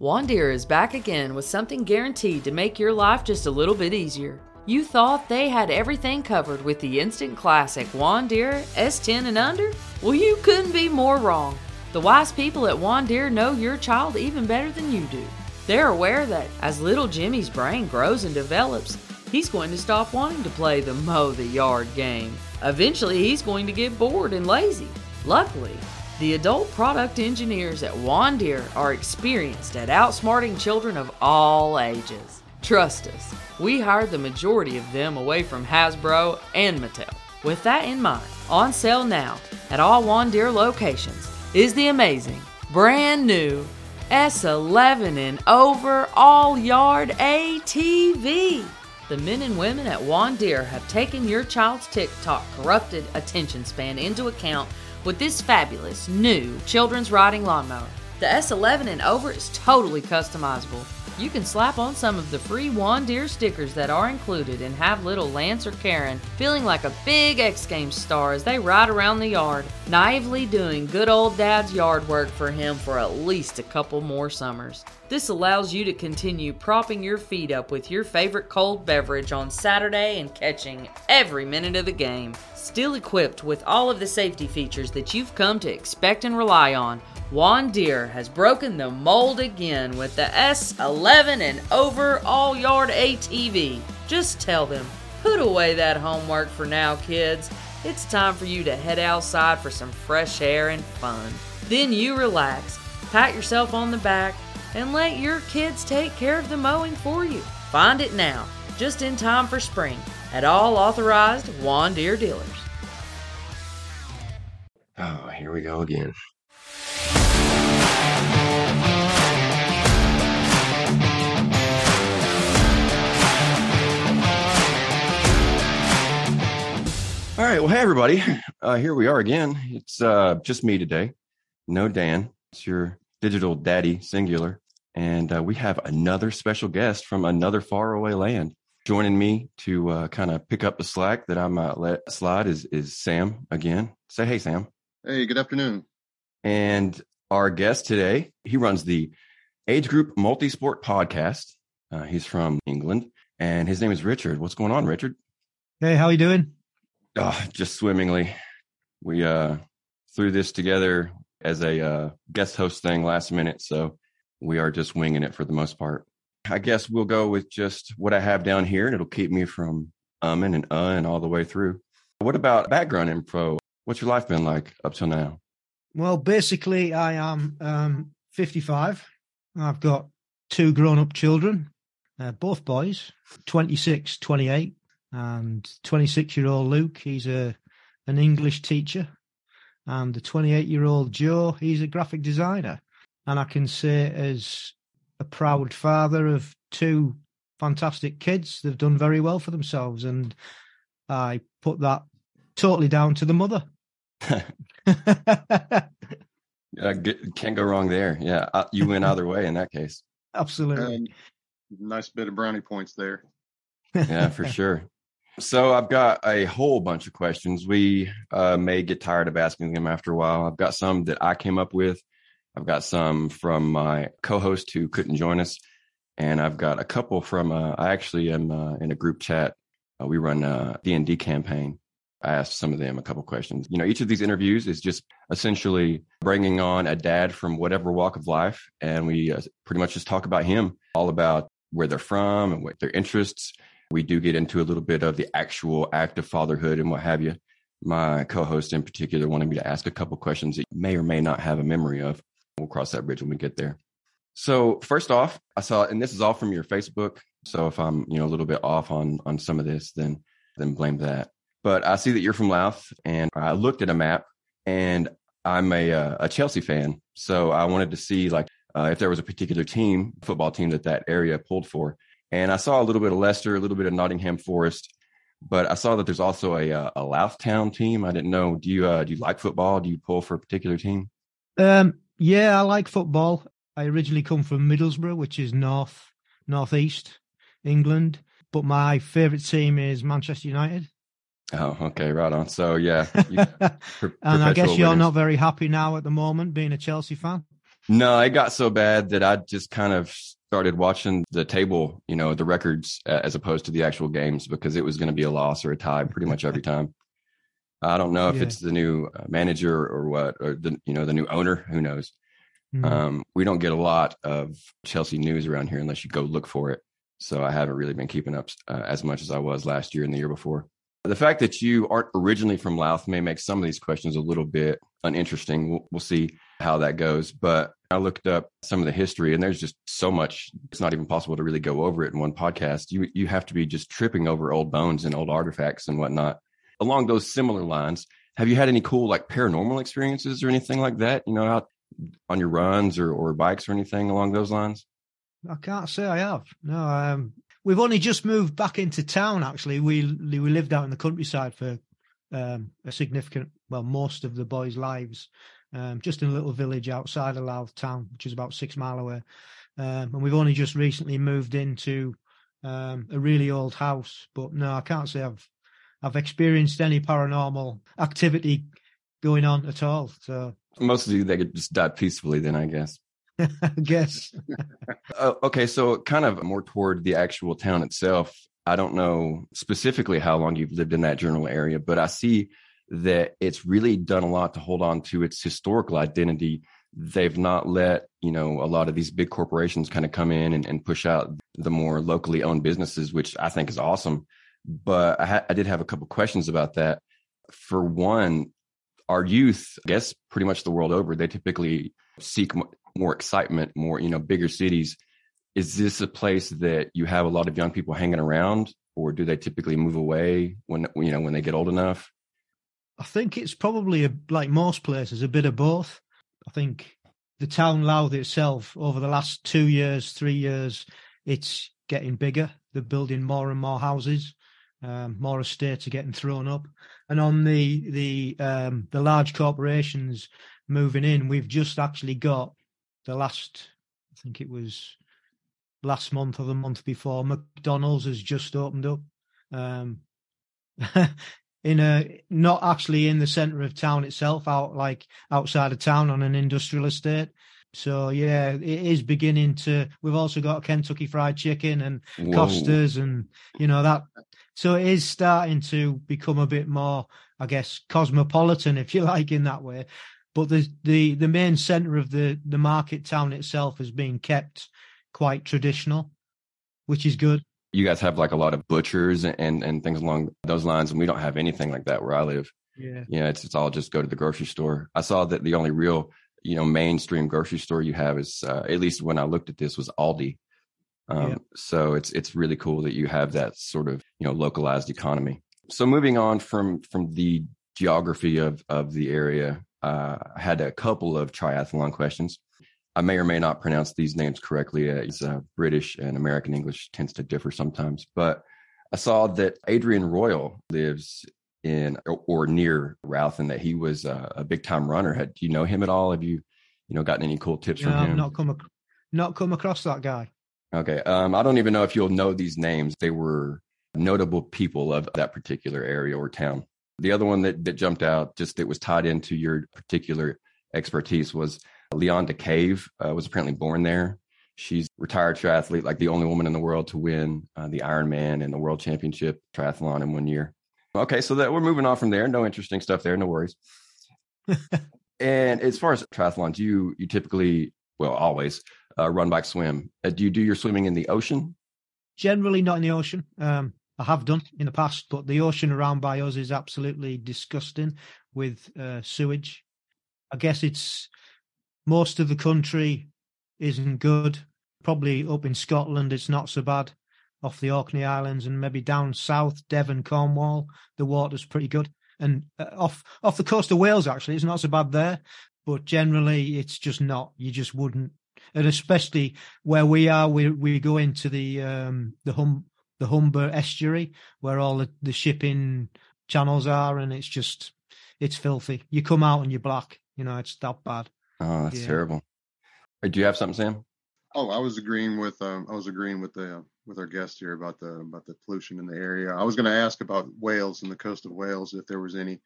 Wandeer is back again with something guaranteed to make your life just a little bit easier. You thought they had everything covered with the instant classic Wandeer S10 and under? Well, you couldn't be more wrong. The wise people at Wandeer know your child even better than you do. They're aware that as little Jimmy's brain grows and develops, he's going to stop wanting to play the mow the yard game. Eventually, he's going to get bored and lazy. Luckily, the adult product engineers at Wandeer are experienced at outsmarting children of all ages. Trust us, we hired the majority of them away from Hasbro and Mattel. With that in mind, on sale now at all Wandeer locations is the amazing, brand new S11 and over all yard ATV. The men and women at Wandeer have taken your child's TikTok corrupted attention span into account with this fabulous new children's riding lawnmower. The S11 and over is totally customizable. You can slap on some of the free Wandeer stickers that are included and have little Lance or Karen feeling like a big X Games star as they ride around the yard, naively doing good old dad's yard work for him for at least a couple more summers. This allows you to continue propping your feet up with your favorite cold beverage on Saturday and catching every minute of the game. Still equipped with all of the safety features that you've come to expect and rely on, Wandeer has broken the mold again with the S11 and over all yard ATV. Just tell them, put away that homework for now, kids. It's time for you to head outside for some fresh air and fun. Then you relax, pat yourself on the back, and let your kids take care of the mowing for you. Find it now, just in time for spring, at all authorized Wandeer dealers. Oh, here we go again. All right. Everybody. Uh, here we are again. It's uh, just me today. No Dan. It's your digital daddy, singular. And uh, we have another special guest from another faraway land. Joining me to uh, kind of pick up the slack that I might let slide is, is Sam again. Say hey, Sam. Hey, good afternoon. And our guest today, he runs the Age Group Multisport podcast. Uh, he's from England, and his name is Richard. What's going on, Richard? Hey, how are you doing? Oh, just swimmingly. We uh, threw this together as a uh, guest host thing last minute, so we are just winging it for the most part. I guess we'll go with just what I have down here, and it'll keep me from umming and uh and all the way through. What about background info? What's your life been like up till now? Well, basically, I am um, 55. I've got two grown up children, uh, both boys, 26, 28 and 26 year old Luke, he's a an English teacher, and the 28 year old Joe, he's a graphic designer. And I can say, as a proud father of two fantastic kids, they've done very well for themselves, and I put that totally down to the mother. uh, can't go wrong there. Yeah, uh, you win either way in that case. Absolutely. Um, nice bit of brownie points there. yeah, for sure. So I've got a whole bunch of questions. We uh, may get tired of asking them after a while. I've got some that I came up with. I've got some from my co-host who couldn't join us, and I've got a couple from. Uh, I actually am uh, in a group chat. Uh, we run a D and D campaign. I asked some of them a couple questions. You know, each of these interviews is just essentially bringing on a dad from whatever walk of life, and we uh, pretty much just talk about him, all about where they're from and what their interests we do get into a little bit of the actual act of fatherhood and what have you. My co host in particular wanted me to ask a couple questions that you may or may not have a memory of. We'll cross that bridge when we get there. So first off, I saw, and this is all from your Facebook. So if I'm, you know, a little bit off on on some of this, then then blame that. But I see that you're from Louth, and I looked at a map, and I'm a uh, a Chelsea fan. So I wanted to see like uh, if there was a particular team, football team that that area pulled for. And I saw a little bit of Leicester, a little bit of Nottingham Forest, but I saw that there's also a uh, a Louth Town team. I didn't know. Do you uh, do you like football? Do you pull for a particular team? Um, yeah, I like football. I originally come from Middlesbrough, which is north northeast England, but my favourite team is Manchester United. Oh, okay, right on. So yeah, you, per- and I guess you're not very happy now at the moment being a Chelsea fan. No, it got so bad that I just kind of started watching the table, you know, the records as opposed to the actual games because it was going to be a loss or a tie pretty much every time. I don't know if Yeah. it's the new uh, manager or what, or the you know the new owner. Who knows? Mm. Um, we don't get a lot of Chelsea news around here unless you go look for it. So I haven't really been keeping up uh, as much as I was last year and the year before. The fact that you aren't originally from Louth may make some of these questions a little bit uninteresting. We'll, we'll see how that goes. But I looked up some of the history, and there's just so much. It's not even possible to really go over it in one podcast. You you have to be just tripping over old bones and old artifacts and whatnot. Along those similar lines, have you had any cool like paranormal experiences or anything like that? You know, out on your runs or or bikes or anything along those lines? I can't say I have. No, um, we've only just moved back into town. Actually, we we lived out in the countryside for um, a significant, well, most of the boys' lives, um, just in a little village outside of Louth town, which is about six mile away. Um, and we've only just recently moved into um, a really old house. But no, I can't say I've I've experienced any paranormal activity going on at all. So Most of you they could just die peacefully. Then I guess. I guess Uh, okay, so kind of more toward the actual town itself. I don't know specifically how long you've lived in that general area, but I see that it's really done a lot to hold on to its historical identity. They've not let, you know, a lot of these big corporations kind of come in and, and push out the more locally owned businesses, which I think is awesome. But I, ha- I did have a couple questions about that. For one, our youth, I guess pretty much the world over, they typically seek mo- more excitement, more, you know, bigger cities. Is this a place that you have a lot of young people hanging around or do they typically move away when, you know, when they get old enough? I think it's probably a, like most places, a bit of both. I think the town Louth itself, over the last two years, three years, it's getting bigger. They're building more and more houses, um, more estates are getting thrown up, and on the the um, the large corporations moving in, we've just actually got the last, I think it was last month or the month before, McDonald's has just opened up. Um, in a not actually in the center of town itself, out like outside of town on an industrial estate. So yeah, it is beginning to. We've also got Kentucky Fried Chicken and Whoa. Costas, and you know that. So it is starting to become a bit more, I guess, cosmopolitan, if you like, in that way. But the the the main center of the the market town itself has been kept quite traditional, which is good. You guys have like a lot of butchers and, and things along those lines. And we don't have anything like that where I live. Yeah. Yeah, it's it's all just go to the grocery store. I saw that the only real, you know, mainstream grocery store you have is uh, at least when I looked at this was Aldi. Um, Yeah. So it's it's really cool that you have that sort of you know localized economy. So moving on from from the geography of of the area, uh, I had a couple of triathlon questions. I may or may not pronounce these names correctly. As uh, British and American English tends to differ sometimes, but I saw that Adrian Royal lives in or, near Louth, and that he was uh, a big time runner. Had do you know him at all? Have you you know gotten any cool tips No, from I've him? not come ac- not come across that guy. Okay. Um, I don't even know if you'll know these names. They were notable people of that particular area or town. The other one that, that jumped out, just that was tied into your particular expertise, was Leanda Cave. Uh, was apparently born there. She's a retired triathlete, like the only woman in the world to win uh, the Ironman and the World Championship triathlon in one year. Okay, so that we're moving on from there. No interesting stuff there. No worries. and as far as triathlons, you you typically, well, always uh, run, bike, swim. Uh, do you do your swimming in the ocean? Generally not in the ocean. Um, I have done in the past, but the ocean around by us is absolutely disgusting with uh, sewage. I guess it's most of the country isn't good. Probably up in Scotland, it's not so bad. Off the Orkney Islands and maybe down south, Devon, Cornwall, the water's pretty good. And uh, off off the coast of Wales, actually, it's not so bad there. But generally, it's just not. You just wouldn't and especially where we are, we we go into the um, the hum the Humber estuary where all the, the shipping channels are, and it's just it's filthy. You come out and you're black. You know, it's that bad. Oh, that's Yeah. terrible. Uh, Do you have something, Sam? Oh, I was agreeing with um, I was agreeing with the with our guest here about the about the pollution in the area. I was going to ask about Wales and the coast of Wales if there was any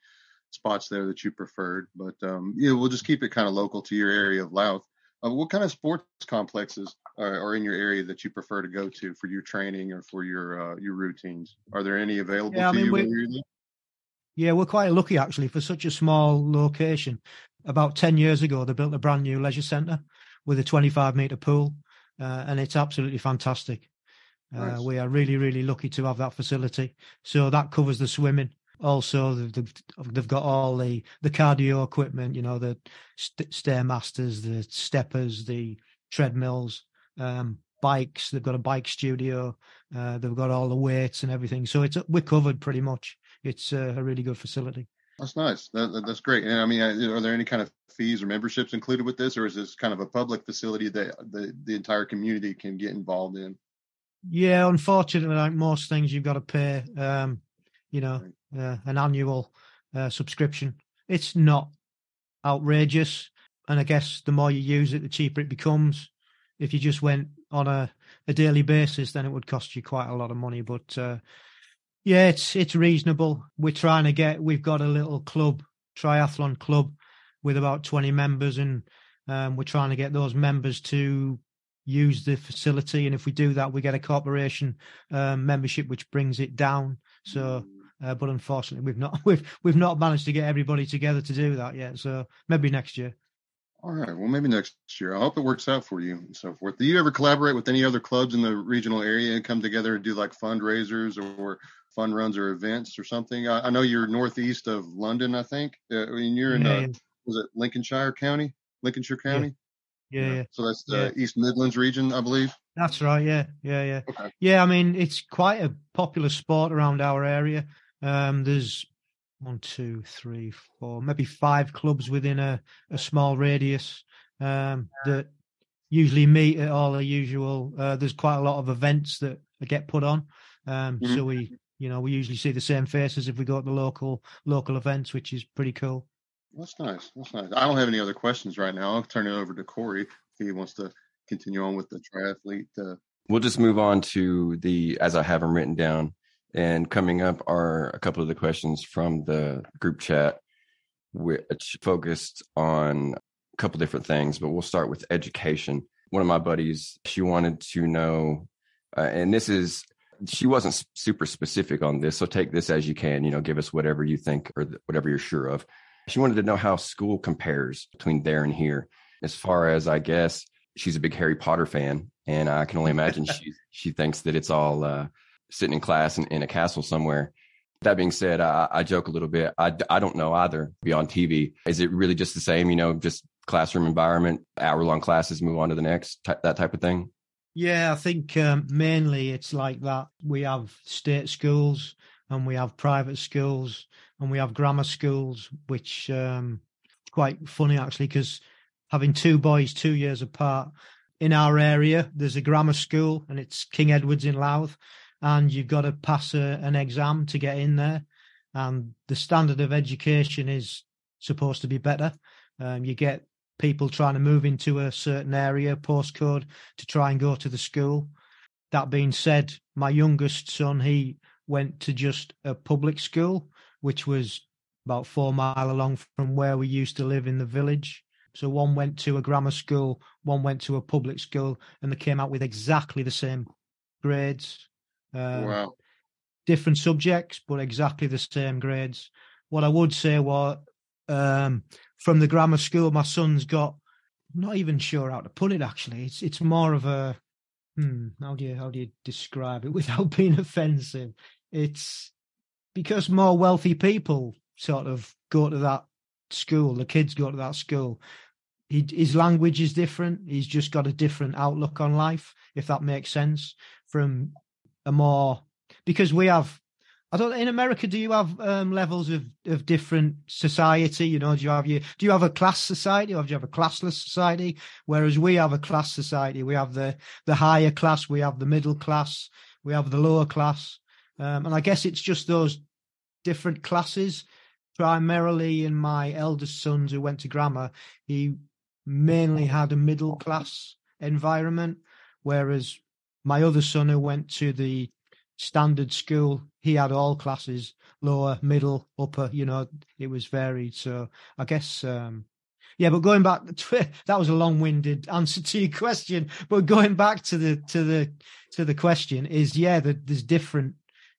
spots there that you preferred, but um, yeah, we'll just keep it kind of local to your area of Louth. Uh, what kind of sports complexes are, are, in your area that you prefer to go to for your training or for your uh, your routines? Are there any available yeah, to I mean, you? Yeah, we're quite lucky actually for such a small location. About 10 years ago, they built a brand new leisure centre with a 25 metre pool, uh, and it's absolutely fantastic. Uh, we are really, really lucky to have that facility. So that covers the swimming. Also, they've, they've got all the, the cardio equipment, you know, the st- stairmasters, the steppers, the treadmills, um, bikes. They've got a bike studio. Uh, they've got all the weights and everything. So it's we're covered pretty much it's a really good facility. That's nice. That, that's great. And I mean, are there any kind of fees or memberships included with this, or is this kind of a public facility that the, the entire community can get involved in? Yeah, unfortunately, like most things, you've got to pay, um, you know, uh, an annual uh, subscription. It's not outrageous, and I guess the more you use it, the cheaper it becomes. If you just went on a, a daily basis, then it would cost you quite a lot of money. But uh, yeah, it's it's reasonable. We're trying to get. We've got a little club, triathlon club, with about twenty members, and um, we're trying to get those members to use the facility. And if we do that, we get a corporation um, membership, which brings it down. So, uh, but unfortunately, we've not we've we've not managed to get everybody together to do that yet. So maybe next year. All right. Well, maybe next year. I hope it works out for you and so forth. Do you ever collaborate with any other clubs in the regional area and come together and do like fundraisers or fun runs or events or something? I, I know you're northeast of London, I think. Uh, I mean, you're in, yeah, uh, yeah. was it Lincolnshire County? Lincolnshire County? Yeah. yeah. So that's the East Midlands region, I believe. That's right. Yeah. Yeah. Yeah. Okay. Yeah. I mean, it's quite a popular sport around our area. Um, there's one, two, three, four, maybe five clubs within a, a small radius um, that usually meet at all the usual. Uh, there's quite a lot of events that get put on. Um, mm-hmm. So we you know, we usually see the same faces if we go to the local local events, which is pretty cool. That's nice. That's nice. I don't have any other questions right now. I'll turn it over to Corey if he wants to continue on with the triathlete. Uh... We'll just move on to the as I have them written down. And coming up are a couple of the questions from the group chat, which focused on a couple different things. But we'll start with education. One of my buddies, she wanted to know, uh, and this is she wasn't super specific on this. So take this as you can, you know, give us whatever you think or whatever you're sure of. She wanted to know how school compares between there and here. As far as I guess, she's a big Harry Potter fan, and I can only imagine she she thinks that it's all uh, sitting in class in, in, a castle somewhere. That being said, I, I joke a little bit. I, I don't know either beyond TV. Is it really just the same? You know, just classroom environment, hour long classes, move on to the next, t- that type of thing? Yeah, I think um, mainly it's like that. We have state schools and we have private schools and we have grammar schools, which um, quite funny actually because having two boys two years apart in our area, there's a grammar school and it's King Edward's in Louth, and you've got to pass a, an exam to get in there, and the standard of education is supposed to be better. Um, you get people trying to move into a certain area postcode to try and go to the school. That being said, my youngest son, he went to just a public school, which was about four mile along from where we used to live in the village. So one went to a grammar school, one went to a public school, and they came out with exactly the same grades. Um, wow. Different subjects, but exactly the same grades. What I would say was um, from the grammar school my son's got. I'm not even sure how to put it. Actually, it's it's more of a hmm, how do you how do you describe it without being offensive? It's because more wealthy people sort of go to that school. The kids go to that school. He, his language is different. He's just got a different outlook on life, if that makes sense. From a more because we have I don't. In America, do you have um, levels of, of different society? You know, do you have you do you have a class society or do you have a classless society? Whereas we have a class society. We have the the higher class, we have the middle class, we have the lower class, um, and I guess it's just those different classes. Primarily, in my eldest sons who went to grammar, he mainly had a middle class environment, whereas my other son who went to the standard school he had all classes lower middle upper you know it was varied so i guess um Yeah, but going back, that was a long-winded answer to your question. But going back to the to the to the question is, yeah, the, there's different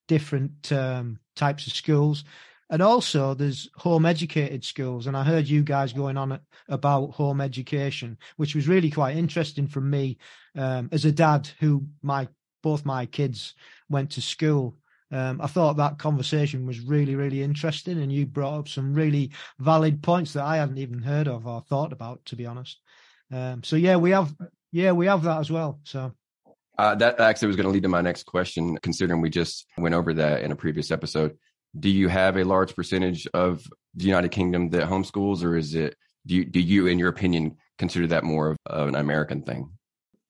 different um, types of schools, and also there's home educated schools. And I heard you guys going on about home education, which was really quite interesting for me um, as a dad who my both my kids went to school um, I thought that conversation was really, really interesting, and you brought up some really valid points that I hadn't even heard of or thought about, to be honest. Um, so yeah, we have yeah we have that as well. So uh, that actually was going to lead to my next question, considering we just went over that in a previous episode. Do you have a large percentage of the United Kingdom that homeschools, or is it do you, do you, in your opinion, consider that more of, of an American thing?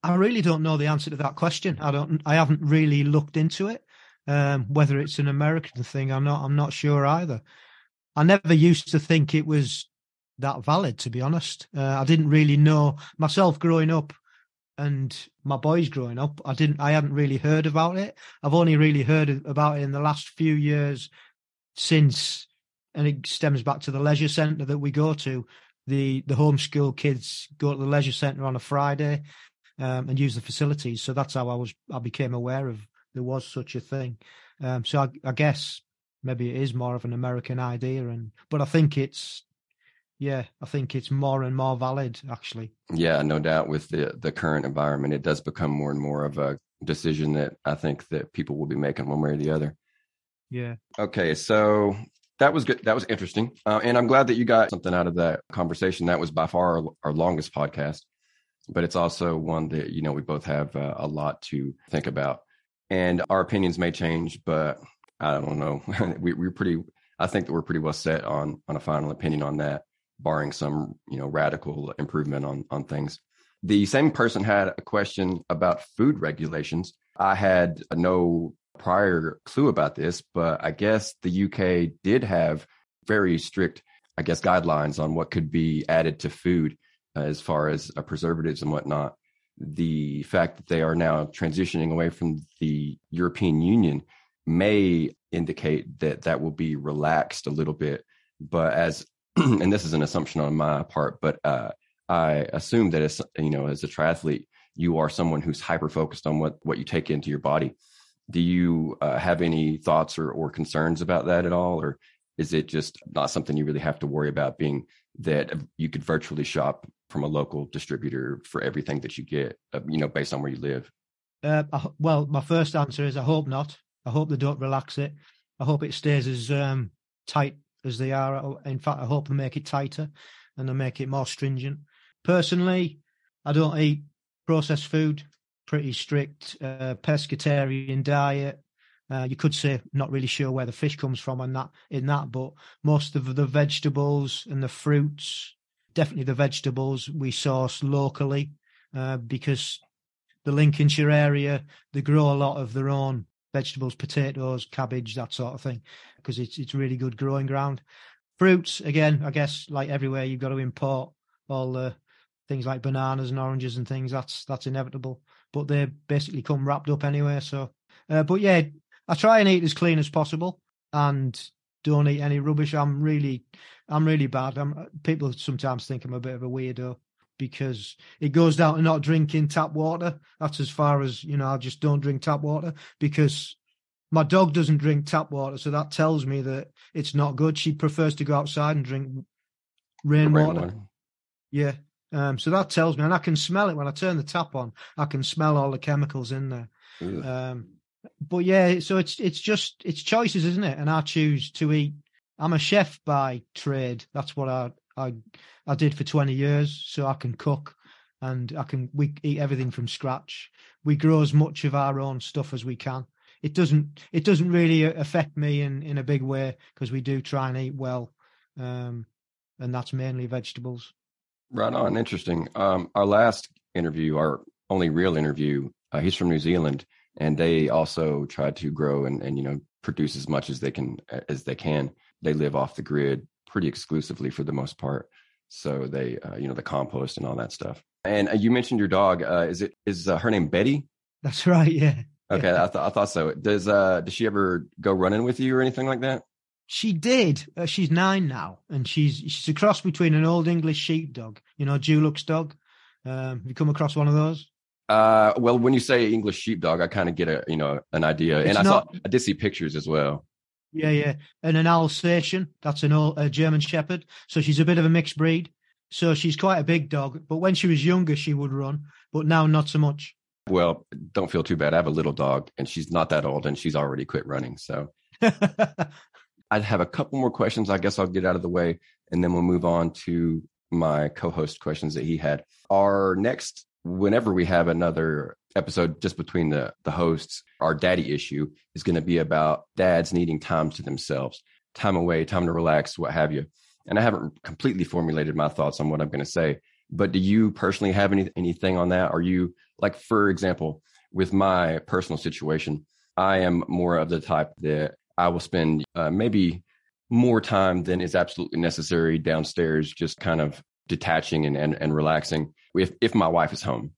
I really don't know the answer to that question. I don't. I haven't really looked into it. Um, whether it's an American thing, I'm not. I'm not sure either. I never used to think it was that valid, to be honest. Uh, I didn't really know myself growing up, and my boys growing up. I didn't. I hadn't really heard about it. I've only really heard about it in the last few years, since, and it stems back to the leisure centre that we go to. The the homeschool kids go to the leisure centre on a Friday um, and use the facilities. So that's how I was. I became aware of there was such a thing. Um, so I, I, guess maybe it is more of an American idea, and but I think it's yeah, I think it's more and more valid actually. Yeah, no doubt. With the the current environment, it does become more and more of a decision that I think that people will be making one way or the other. Yeah. Okay, so that was good. That was interesting, uh, and I'm glad that you got something out of that conversation. That was by far our, our longest podcast, but it's also one that you know we both have uh, a lot to think about and our opinions may change, but I don't know. we, we're pretty. I think that we're pretty well set on on a final opinion on that, barring some you know radical improvement on on things. The same person had a question about food regulations. I had no prior clue about this, but I guess the UK did have very strict, I guess, guidelines on what could be added to food as far as uh, preservatives and whatnot the fact that they are now transitioning away from the European Union may indicate that that will be relaxed a little bit. But as, and this is an assumption on my part, but uh, I assume that as you know, as a triathlete, you are someone who's hyper focused on what what you take into your body. Do you uh, have any thoughts or, or concerns about that at all, or is it just not something you really have to worry about? Being that you could virtually shop from a local distributor for everything that you get, uh, you know, based on where you live? Uh, well, my first answer is I hope not. I hope they don't relax it. I hope it stays as um, tight as they are. In fact, I hope they make it tighter and they make it more stringent. Personally, I don't eat processed food. Pretty strict uh, pescatarian diet. Uh, you could say not really sure where the fish comes from in that in that, but most of the vegetables and the fruits definitely the vegetables we source locally uh, because the Lincolnshire area they grow a lot of their own vegetables, potatoes, cabbage, that sort of thing, because it's it's really good growing ground. Fruits again, I guess like everywhere you've got to import all the things like bananas and oranges and things. That's that's inevitable, but they basically come wrapped up anyway. So, uh, but yeah, I try and eat as clean as possible and don't eat any rubbish. I'm really I'm really bad. I'm, people sometimes think I'm a bit of a weirdo because it goes down to not drinking tap water. That's as far as, you know, I just don't drink tap water because my dog doesn't drink tap water. So that tells me that it's not good. She prefers to go outside and drink rainwater. Rain yeah. Um, so that tells me, and I can smell it when I turn the tap on. I can smell all the chemicals in there. Um, but yeah, so it's it's just it's choices, isn't it? And I choose to eat I'm a chef by trade. That's what I I I did for 20 years, so I can cook and I can we eat everything from scratch. We grow as much of our own stuff as we can. It doesn't it doesn't really affect me in in a big way because we do try and eat well, um, and that's mainly vegetables. Right on, interesting. Um, our last interview, our only real interview, uh, he's from New Zealand, and they also try to grow and and you know produce as much as they can as they can they live off the grid pretty exclusively for the most part. So they, uh, you know, the compost and all that stuff. And uh, you mentioned your dog. Uh, is it is uh, her name Betty? That's right. Yeah. Okay, I thought I thought so. Does uh does she ever go running with you or anything like that? She did. Uh, she's nine now, and she's she's a cross between an old English sheepdog, you know, Dulux dog. Um, have you come across one of those? Uh, well, when you say English sheepdog, I kind of get a you know an idea, It's and I not- saw I did see pictures as well. Yeah, yeah. And an Alsatian, that's an old a German Shepherd. So she's a bit of a mixed breed. So she's quite a big dog. But when she was younger, she would run, but now not so much. Well, don't feel too bad. I have a little dog, and she's not that old, and she's already quit running. So I'd have a couple more questions. I guess I'll get out of the way, and then we'll move on to my co-host questions that he had. Our next, whenever we have another episode just between the the hosts, our daddy issue is going to be about dads needing time to themselves, time away, time to relax, what have you. And I haven't completely formulated my thoughts on what I'm going to say, but do you personally have any anything on that? Are you like, for example, with my personal situation, I am more of the type that I will spend uh, maybe more time than is absolutely necessary downstairs, just kind of detaching and, and, and relaxing if, if my wife is home.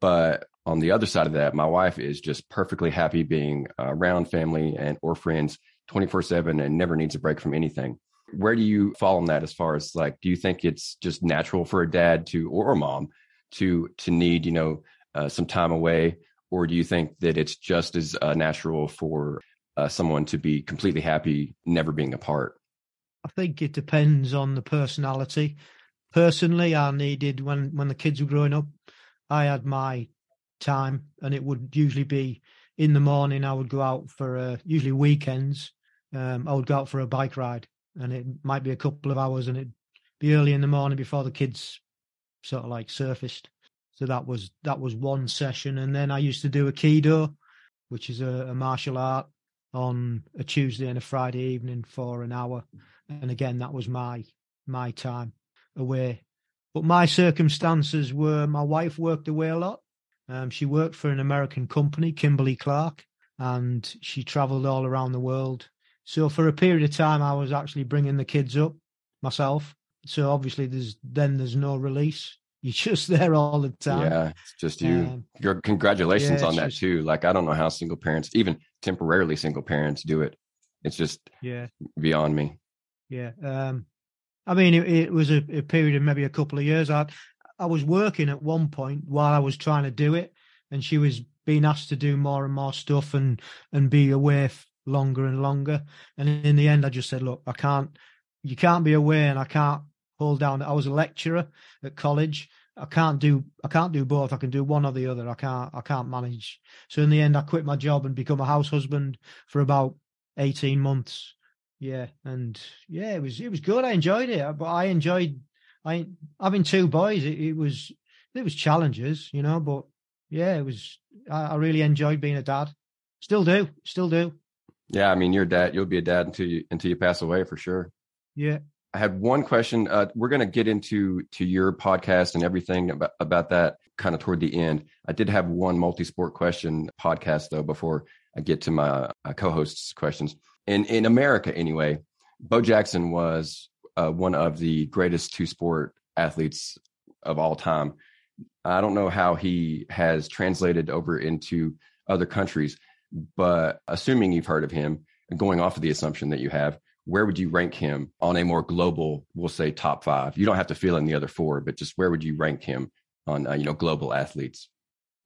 But on the other side of that, my wife is just perfectly happy being around family and or friends 24 seven and never needs a break from anything. Where do you fall on that as far as like, do you think it's just natural for a dad to, or a mom to, to need, you know, uh, some time away? Or do you think that it's just as uh, natural for uh, someone to be completely happy, never being apart? I think it depends on the personality. Personally, I needed when when the kids were growing up, I had my time, and it would usually be in the morning. I would go out for uh, usually weekends. Um, I would go out for a bike ride, and it might be a couple of hours, and it'd be early in the morning before the kids sort of like surfaced. So that was that was one session, and then I used to do a Aikido, which is a, a martial art, on a Tuesday and a Friday evening for an hour, and again that was my my time away. But my circumstances were my wife worked away a lot. Um, she worked for an American company, Kimberly Clark, and she travelled all around the world. So for a period of time, I was actually bringing the kids up myself. So obviously, there's then there's no release. You're just there all the time. Yeah, it's just you. Um, Your congratulations yeah, on that just- too. Like I don't know how single parents, even temporarily single parents, do it. It's just yeah. beyond me. Yeah. Um, I mean, it, it was a, a period of maybe a couple of years. I, I was working at one point while I was trying to do it, and she was being asked to do more and more stuff and and be away f- longer and longer. And in the end, I just said, "Look, I can't. You can't be away, and I can't hold down." I was a lecturer at college. I can't do. I can't do both. I can do one or the other. I can't. I can't manage. So in the end, I quit my job and become a house husband for about eighteen months yeah and yeah it was it was good i enjoyed it but i enjoyed i having two boys it, it was it was challenges you know but yeah it was I, I really enjoyed being a dad still do still do Yeah, I mean, you're a dad. You'll be a dad until you until you pass away for sure. yeah I had one question. Uh, we're going to get into to your podcast and everything about, about that kind of toward the end. I did have one multi-sport question podcast though before I get to my uh, co-hosts' questions. In in America, anyway, Bo Jackson was uh, one of the greatest two-sport athletes of all time. I don't know how he has translated over into other countries, but assuming you've heard of him, going off of the assumption that you have, where would you rank him on a more global, we'll say top five? You don't have to fill in the other four, but just where would you rank him on, uh, you know, global athletes?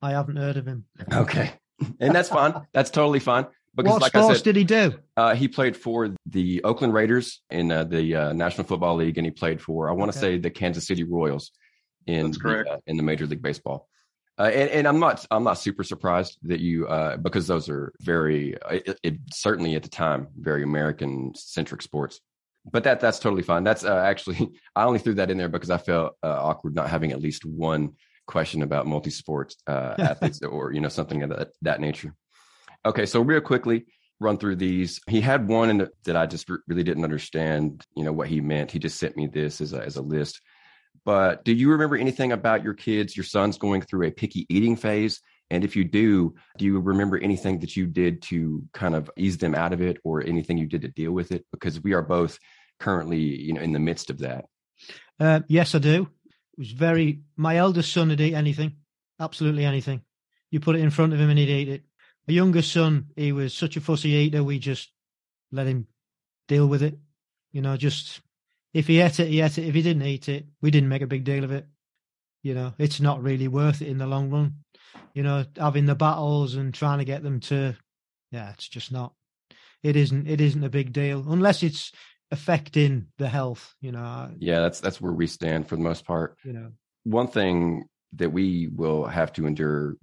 i haven't heard of him Okay. And that's fine. That's totally fine. Because what like I sports said, did he do uh, he played for the Oakland Raiders in uh, the uh, National Football League, and he played for I want to Okay. say the Kansas City Royals in the, uh, in the Major League Baseball. Uh, and, and I'm not I'm not super surprised that you uh, because those are very it, it, certainly at the time very American centric sports. But that that's totally fine. That's uh, actually I only threw that in there because I felt uh, awkward not having at least one question about multi sports uh, athletes or you know something of that, that nature. Okay, so real quickly, run through these. He had one the, that I just re- really didn't understand, you know, what he meant. He just sent me this as a, as a list. But do you remember anything about your kids, your sons going through a picky eating phase? And if you do, do you remember anything that you did to kind of ease them out of it or anything you did to deal with it? Because we are both currently, you know, in the midst of that. uh, yes i do it was very my eldest son would eat anything absolutely anything you put it in front of him and he'd eat it my younger son he was such a fussy eater we just let him deal with it. You know, just if he ate it, he ate it. If he didn't eat it, we didn't make a big deal of it. You know, it's not really worth it in the long run. You know, having the battles and trying to get them to, yeah, it's just not. It isn't. It isn't a big deal unless it's affecting the health. You know. Yeah, that's that's where we stand for the most part. You know. One thing that we will have to endure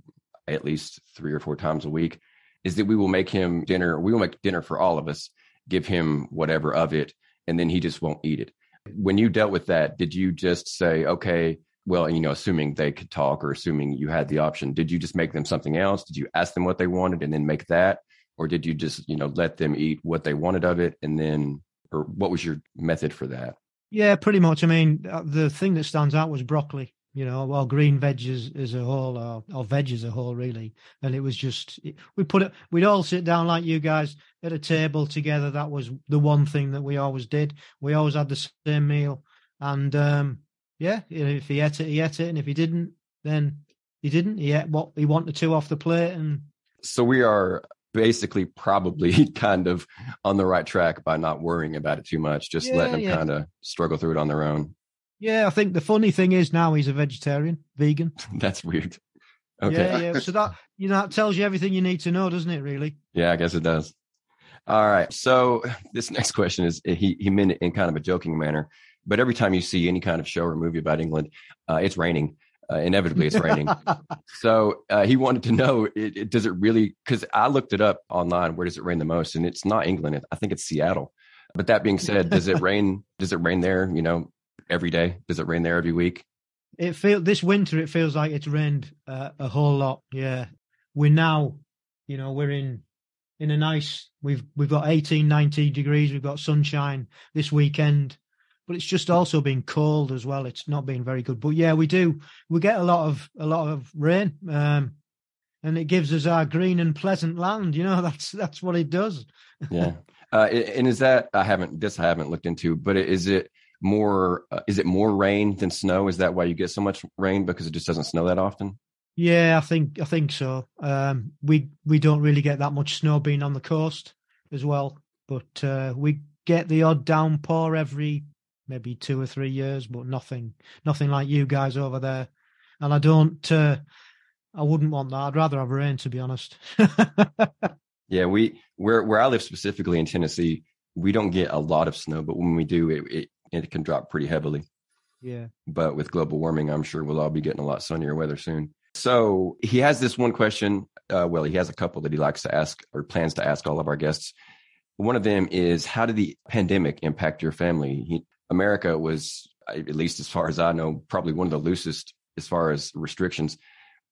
at least three or four times a week is that we will make him dinner. We will make dinner for all of us, give him whatever of it, and then he just won't eat it. When you dealt with that, did you just say, okay, well, you know, assuming they could talk or assuming you had the option, did you just make them something else? Did you ask them what they wanted and then make that? Or did you just, you know, let them eat what they wanted of it and then, or what was your method for that? Yeah, pretty much. I mean, uh, the thing that stands out was broccoli you know, well, green veg as, as a whole, or, or veg as a whole, really. And it was just, we put it, we'd all sit down like you guys at a table together. That was the one thing that we always did. We always had the same meal. And um, yeah, if he ate it, he ate it. And if he didn't, then he didn't. He ate what he wanted to off the plate. And so we are basically probably kind of on the right track by not worrying about it too much, just yeah, letting them yeah. kind of struggle through it on their own. Yeah, I think the funny thing is now he's a vegetarian, vegan. That's weird. Okay. Yeah, yeah. So that you know that tells you everything you need to know, doesn't it? Really? Yeah, I guess it does. All right. So this next question is he he meant it in kind of a joking manner, but every time you see any kind of show or movie about England, uh, it's raining. Uh, inevitably, it's raining. so uh, he wanted to know: it, it, does it really? Because I looked it up online. Where does it rain the most? And it's not England. I think it's Seattle. But that being said, does it rain? Does it rain there? You know, every day? Does it rain there every week? It feel this winter. It feels like it's rained uh, a whole lot. Yeah, we're now, you know, we're in in a nice. We've we've got 18, 19 degrees. We've got sunshine this weekend, but it's just also been cold as well. It's not been very good. But yeah, we do. We get a lot of a lot of rain, um, and it gives us our green and pleasant land. You know, that's that's what it does. yeah. Uh, and is that I haven't this I haven't looked into, but is it more uh, is it more rain than snow? Is that why you get so much rain? Because it just doesn't snow that often? Yeah i think i think so. Um, we we don't really get that much snow being on the coast as well but uh, we get the odd downpour every maybe two or three years but nothing nothing like you guys over there. And i don't uh, i wouldn't want that. I'd rather have rain to be honest. Yeah we where where i live specifically in tennessee we don't get a lot of snow but when we do it, it it can drop pretty heavily. Yeah. But with global warming, I'm sure we'll all be getting a lot sunnier weather soon. So he has this one question. Uh, well, he has a couple that he likes to ask or plans to ask all of our guests. One of them is How did the pandemic impact your family? He, America was, at least as far as I know, probably one of the loosest as far as restrictions,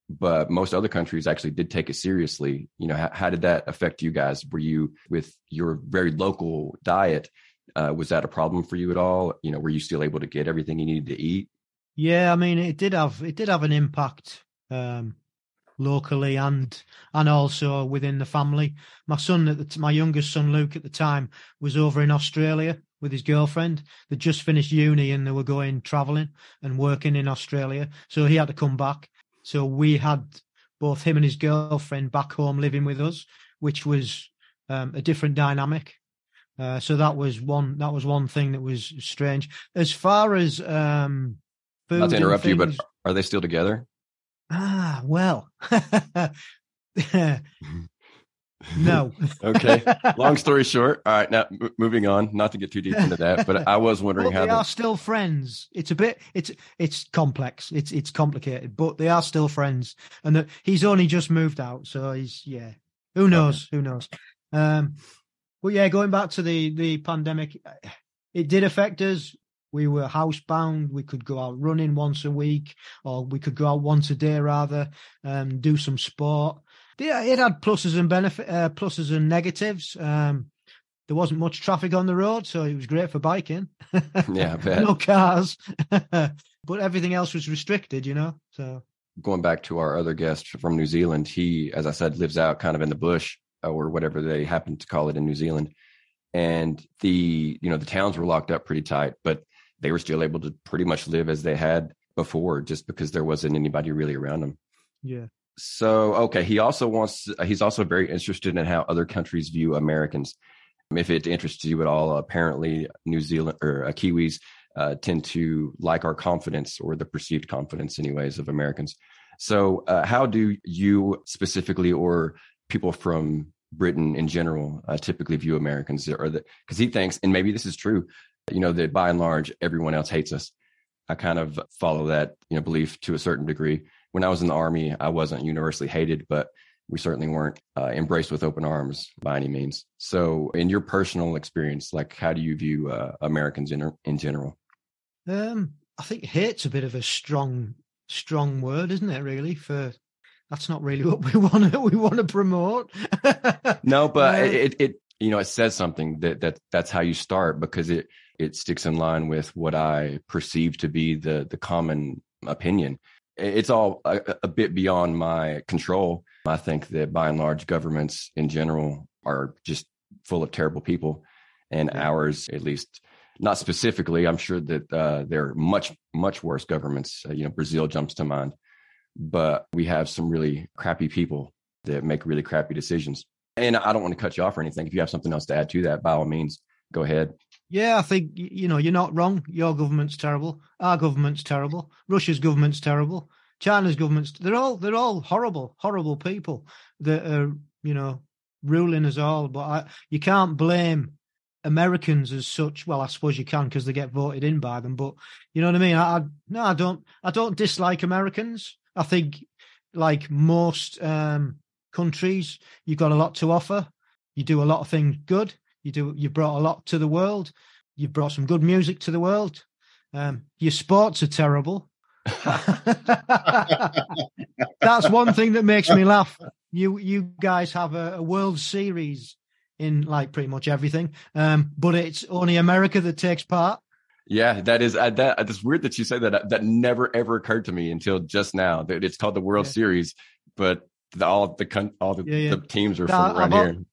but most other countries actually did take it seriously. You know, how, how did that affect you guys? Were you with your very local diet? Uh, was that a problem for you at all? You know, were you still able to get everything you needed to eat? Yeah, I mean, it did have it did have an impact um, locally and and also within the family. My son, at the, my youngest son Luke, at the time was over in Australia with his girlfriend. They just finished uni and they were going traveling and working in Australia, so he had to come back. So we had both him and his girlfriend back home living with us, which was um, a different dynamic. Uh, so that was one. That was one thing that was strange. As far as um, not to interrupt things, you, but are they still together? Ah, well. no. okay. Long story short. All right. Now m- moving on. Not to get too deep into that, but I was wondering how they the... are still friends. It's a bit. It's it's complex. It's it's complicated, but they are still friends. And the, he's only just moved out, so he's yeah. Who knows? Okay. Who knows? Um, but yeah, going back to the the pandemic, it did affect us. We were housebound. We could go out running once a week, or we could go out once a day rather, um, do some sport. Yeah, it had pluses and benefit, uh, pluses and negatives. Um, there wasn't much traffic on the road, so it was great for biking. yeah, no cars, but everything else was restricted, you know. So going back to our other guest from New Zealand, he, as I said, lives out kind of in the bush or whatever they happen to call it in New Zealand. And the, you know, the towns were locked up pretty tight, but they were still able to pretty much live as they had before just because there wasn't anybody really around them. Yeah. So, okay. He also wants, he's also very interested in how other countries view Americans. If it interests you at all, apparently New Zealand or uh, Kiwis uh, tend to like our confidence or the perceived confidence, anyways, of Americans. So, uh, how do you specifically, or people from Britain in general, uh, typically view Americans? Or that because he thinks, and maybe this is true, you know, that by and large everyone else hates us. I kind of follow that you know belief to a certain degree. When I was in the army, I wasn't universally hated, but we certainly weren't uh, embraced with open arms by any means. So, in your personal experience, like how do you view uh, Americans in in general? Um, I think hate's a bit of a strong strong word, isn't it? Really, for that's not really what we want to we want to promote. no, but uh, it it you know it says something that that that's how you start because it it sticks in line with what I perceive to be the the common opinion. It's all a, a bit beyond my control. I think that by and large, governments in general are just full of terrible people, and yeah. ours, at least, not specifically. I'm sure that uh, there are much much worse governments. Uh, you know, Brazil jumps to mind, but we have some really crappy people that make really crappy decisions. And I don't want to cut you off or anything. If you have something else to add to that, by all means, go ahead. Yeah, I think you know you're not wrong. Your government's terrible. Our government's terrible. Russia's government's terrible. China's government's they're all they're all horrible, horrible people that are you know ruling us all. But I, you can't blame Americans as such. Well, I suppose you can because they get voted in by them. But you know what I mean. I, I no, I don't. I don't dislike Americans. I think like most um, countries, you've got a lot to offer. You do a lot of things good. You do. You brought a lot to the world. You've brought some good music to the world. Um, your sports are terrible. That's one thing that makes me laugh. You you guys have a, a World Series in like pretty much everything, um, but it's only America that takes part. Yeah, that is uh, that. It's weird that you say that. That never ever occurred to me until just now. That it's called the World yeah. Series, but the, all the all the, yeah, yeah. the teams are that, from around here.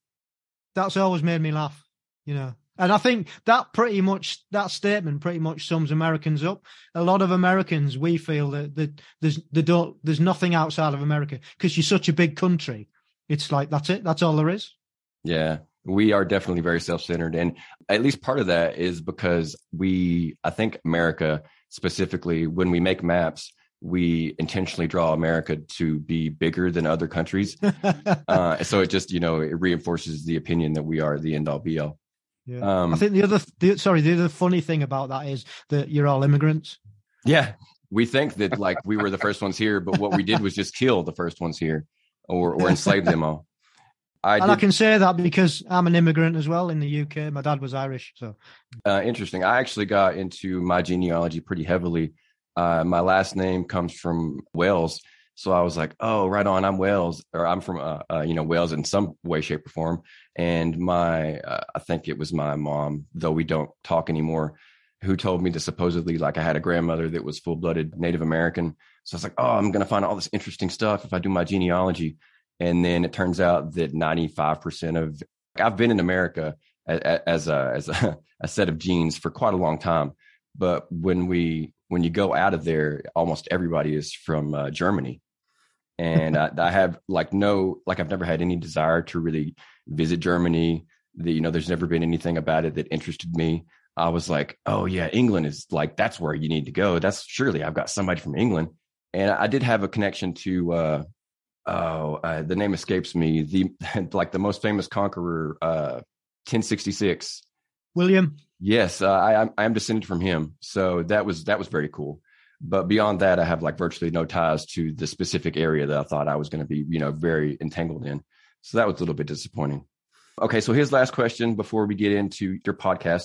That's always made me laugh you know. And I think that pretty much that statement pretty much sums Americans up. A lot of Americans we feel that, that there's they don't there's nothing outside of America because you're such a big country. It's like that's it. That's all there is. Yeah, we are definitely very self-centered, and at least part of that is because we, I think, America specifically, when we make maps, we intentionally draw America to be bigger than other countries. uh, so it just, you know, it reinforces the opinion that we are the end all be all. Yeah. Um, I think the other, the, sorry, the other funny thing about that is that you're all immigrants. Yeah, we think that like we were the first ones here, but what we did was just kill the first ones here, or or enslave them all. I and did, I can say that because I'm an immigrant as well in the UK. My dad was Irish, so uh, interesting. I actually got into my genealogy pretty heavily. Uh, my last name comes from Wales, so I was like, "Oh, right on, I'm Wales, or I'm from uh, uh you know Wales in some way, shape, or form." And my, uh, I think it was my mom, though we don't talk anymore, who told me that supposedly, like, I had a grandmother that was full blooded Native American. So I was like, oh, I'm going to find all this interesting stuff if I do my genealogy. And then it turns out that 95% of, I've been in America as a, as a, a set of genes for quite a long time. But when we, when you go out of there, almost everybody is from uh, Germany and I, I, have like no like I've never had any desire to really visit Germany. The, you know, there's never been anything about it that interested me. I was like, oh yeah, England is like that's where you need to go. That's surely I've got somebody from England, and I did have a connection to. uh Oh, uh, the name escapes me. The like the most famous conqueror, uh, 1066. William. Yes, uh, I I am descended from him, so that was that was very cool. But beyond that, I have like virtually no ties to the specific area that I thought I was going to be, you know, very entangled in. So that was a little bit disappointing. Okay, so his last question before we get into your podcast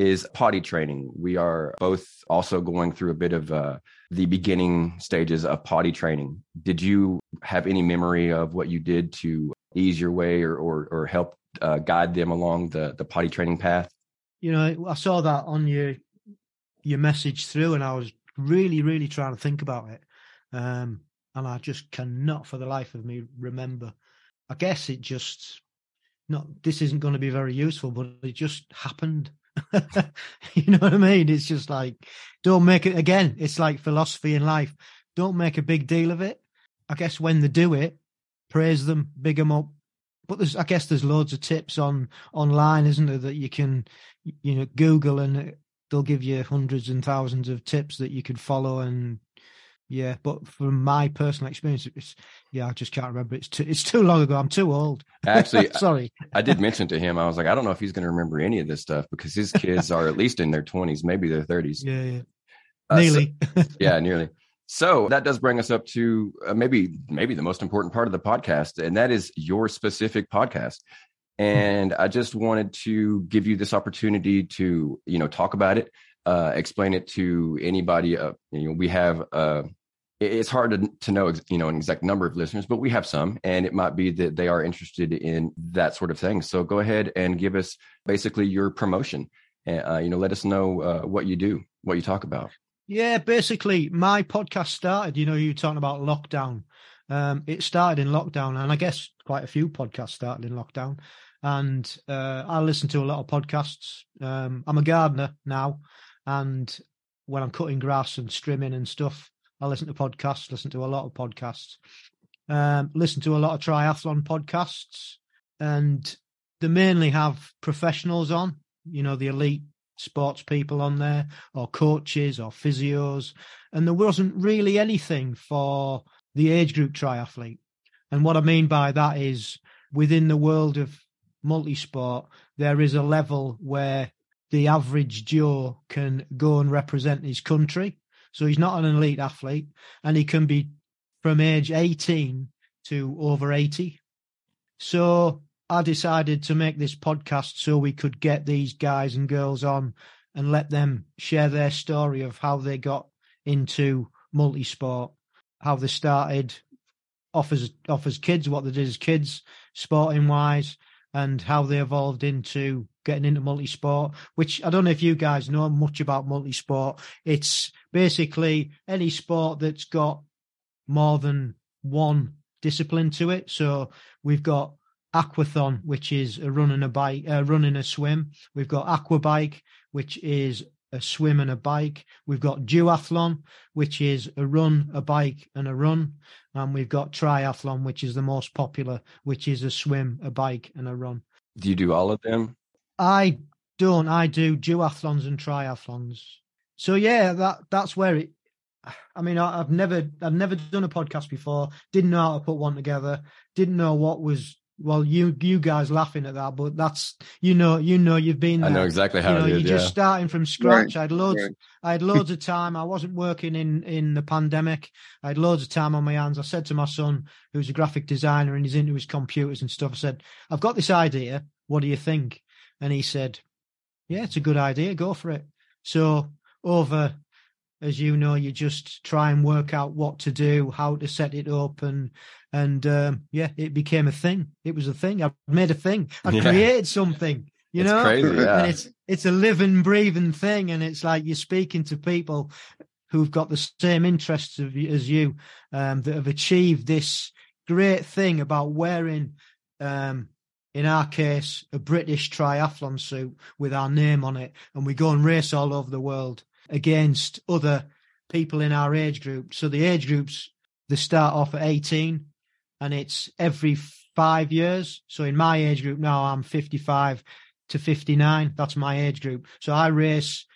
is potty training. We are both also going through a bit of uh, the beginning stages of potty training. Did you have any memory of what you did to ease your way or or, or help uh, guide them along the the potty training path? You know, I saw that on your your message through, and I was really, really trying to think about it, um, and I just cannot, for the life of me, remember I guess it just not this isn't going to be very useful, but it just happened. you know what I mean? It's just like don't make it again. It's like philosophy in life. Don't make a big deal of it. I guess when they do it, praise them, big them up, but there's I guess there's loads of tips on online, isn't there, that you can you know Google and they'll give you hundreds and thousands of tips that you could follow and yeah, but from my personal experience, it's yeah, I just can't remember. It's too it's too long ago. I'm too old. Actually, sorry. I did mention to him, I was like, I don't know if he's going to remember any of this stuff because his kids are at least in their 20s, maybe their 30s. Yeah, yeah. Uh, so- nearly. yeah, nearly. So that does bring us up to uh, maybe maybe the most important part of the podcast, and that is your specific podcast. And I just wanted to give you this opportunity to you know talk about it, uh, explain it to anybody. Uh, you know, we have. It- it's hard to, to know you know an exact number of listeners, but we have some, and it might be that they are interested in that sort of thing. So go ahead and give us basically your promotion. and Uh, you know, let us know uh, what you do, what you talk about. Yeah, basically, my podcast started. You know, you talking about lockdown. Um, it started in lockdown, and I guess quite a few podcasts started in lockdown. And uh, I listen to a lot of podcasts. Um, I'm a gardener now, and when I'm cutting grass and trimming and stuff, I listen to podcasts. Listen to a lot of podcasts. Um, listen to a lot of triathlon podcasts, and they mainly have professionals on. You know, the elite sports people on there or coaches or physios and there wasn't really anything for the age group triathlete and what i mean by that is within the world of multisport there is a level where the average joe can go and represent his country so he's not an elite athlete and he can be from age 18 to over 80 so I decided to make this podcast so we could get these guys and girls on and let them share their story of how they got into multi-sport, how they started off as off as kids, what they did as kids, sporting wise, and how they evolved into getting into multi-sport. Which I don't know if you guys know much about multi-sport. It's basically any sport that's got more than one discipline to it. So we've got aquathon, which is a run and a bike, uh, run and a swim. We've got aquabike, which is a swim and a bike. We've got duathlon, which is a run, a bike, and a run. And we've got triathlon, which is the most popular, which is a swim, a bike, and a run. Do you do all of them? I don't. I do duathlons and triathlons. So yeah, that that's where it. I mean, I, I've never, I've never done a podcast before. Didn't know how to put one together. Didn't know what was. Well, you you guys laughing at that, but that's you know you know you've been. I there. know exactly how you know, it you're is. just Yeah. starting from scratch. I had loads. right. I had loads of time. I wasn't working in in the pandemic. I had loads of time on my hands. I said to my son, who's a graphic designer and he's into his computers and stuff, I said, "I've got this idea. What do you think?" And he said, "Yeah, it's a good idea. Go for it." So over, as you know, you just try and work out what to do, how to set it up, and and um, yeah, it became a thing. It was a thing. I made a thing. I Yeah. created something. You it's know, crazy. Yeah. and it's it's a living, breathing thing, and it's like you're speaking to people who've got the same interests of, as you, um, that have achieved this great thing about wearing, um, in our case, a British triathlon suit with our name on it, and we go and race all over the world against other people in our age group. So the age groups they start off at 18, and it's every five years. So in my age group now, I'm 55 to 59. That's my age group. So I race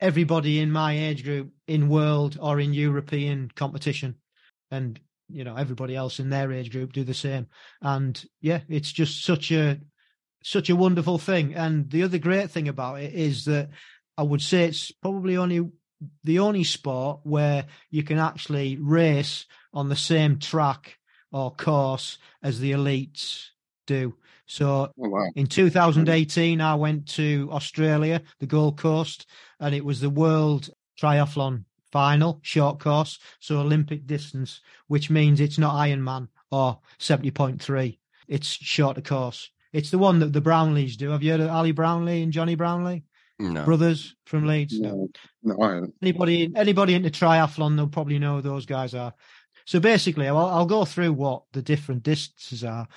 everybody in my age group in world or in European competition. And, you know, everybody else in their age group do the same. And yeah, it's just such a, such a wonderful thing. And the other great thing about it is that I would say it's probably only the only sport where you can actually race on the same track or course as the elites do. So Oh, wow. in 2018, mm. I went to Australia, the Gold Coast, and it was the World Triathlon Final, short course, so Olympic distance, which means it's not Ironman or 70.3. It's shorter course. It's the one that the Brownlees do. Have you heard of Ali Brownlee and Jonny Brownlee, no. brothers from Leeds? No, no, anybody anybody into triathlon they'll probably know who those guys are so basically I'll, I'll go through what the different distances are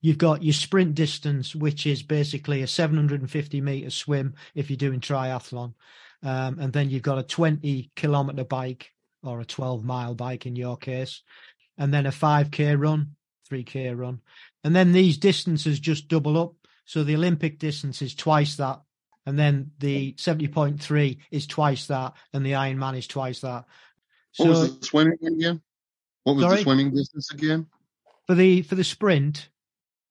you've got your sprint distance which is basically a 750 meter swim if you're doing triathlon um, and then you've got a 20 kilometer bike or a 12 mile bike in your case and then a 5k run 3K run. And then these distances just double up. So the Olympic distance is twice that. And then the 70.3 is twice that. And the Ironman is twice that. So, what was the swimming again? What was sorry? the swimming distance again? For the for the sprint?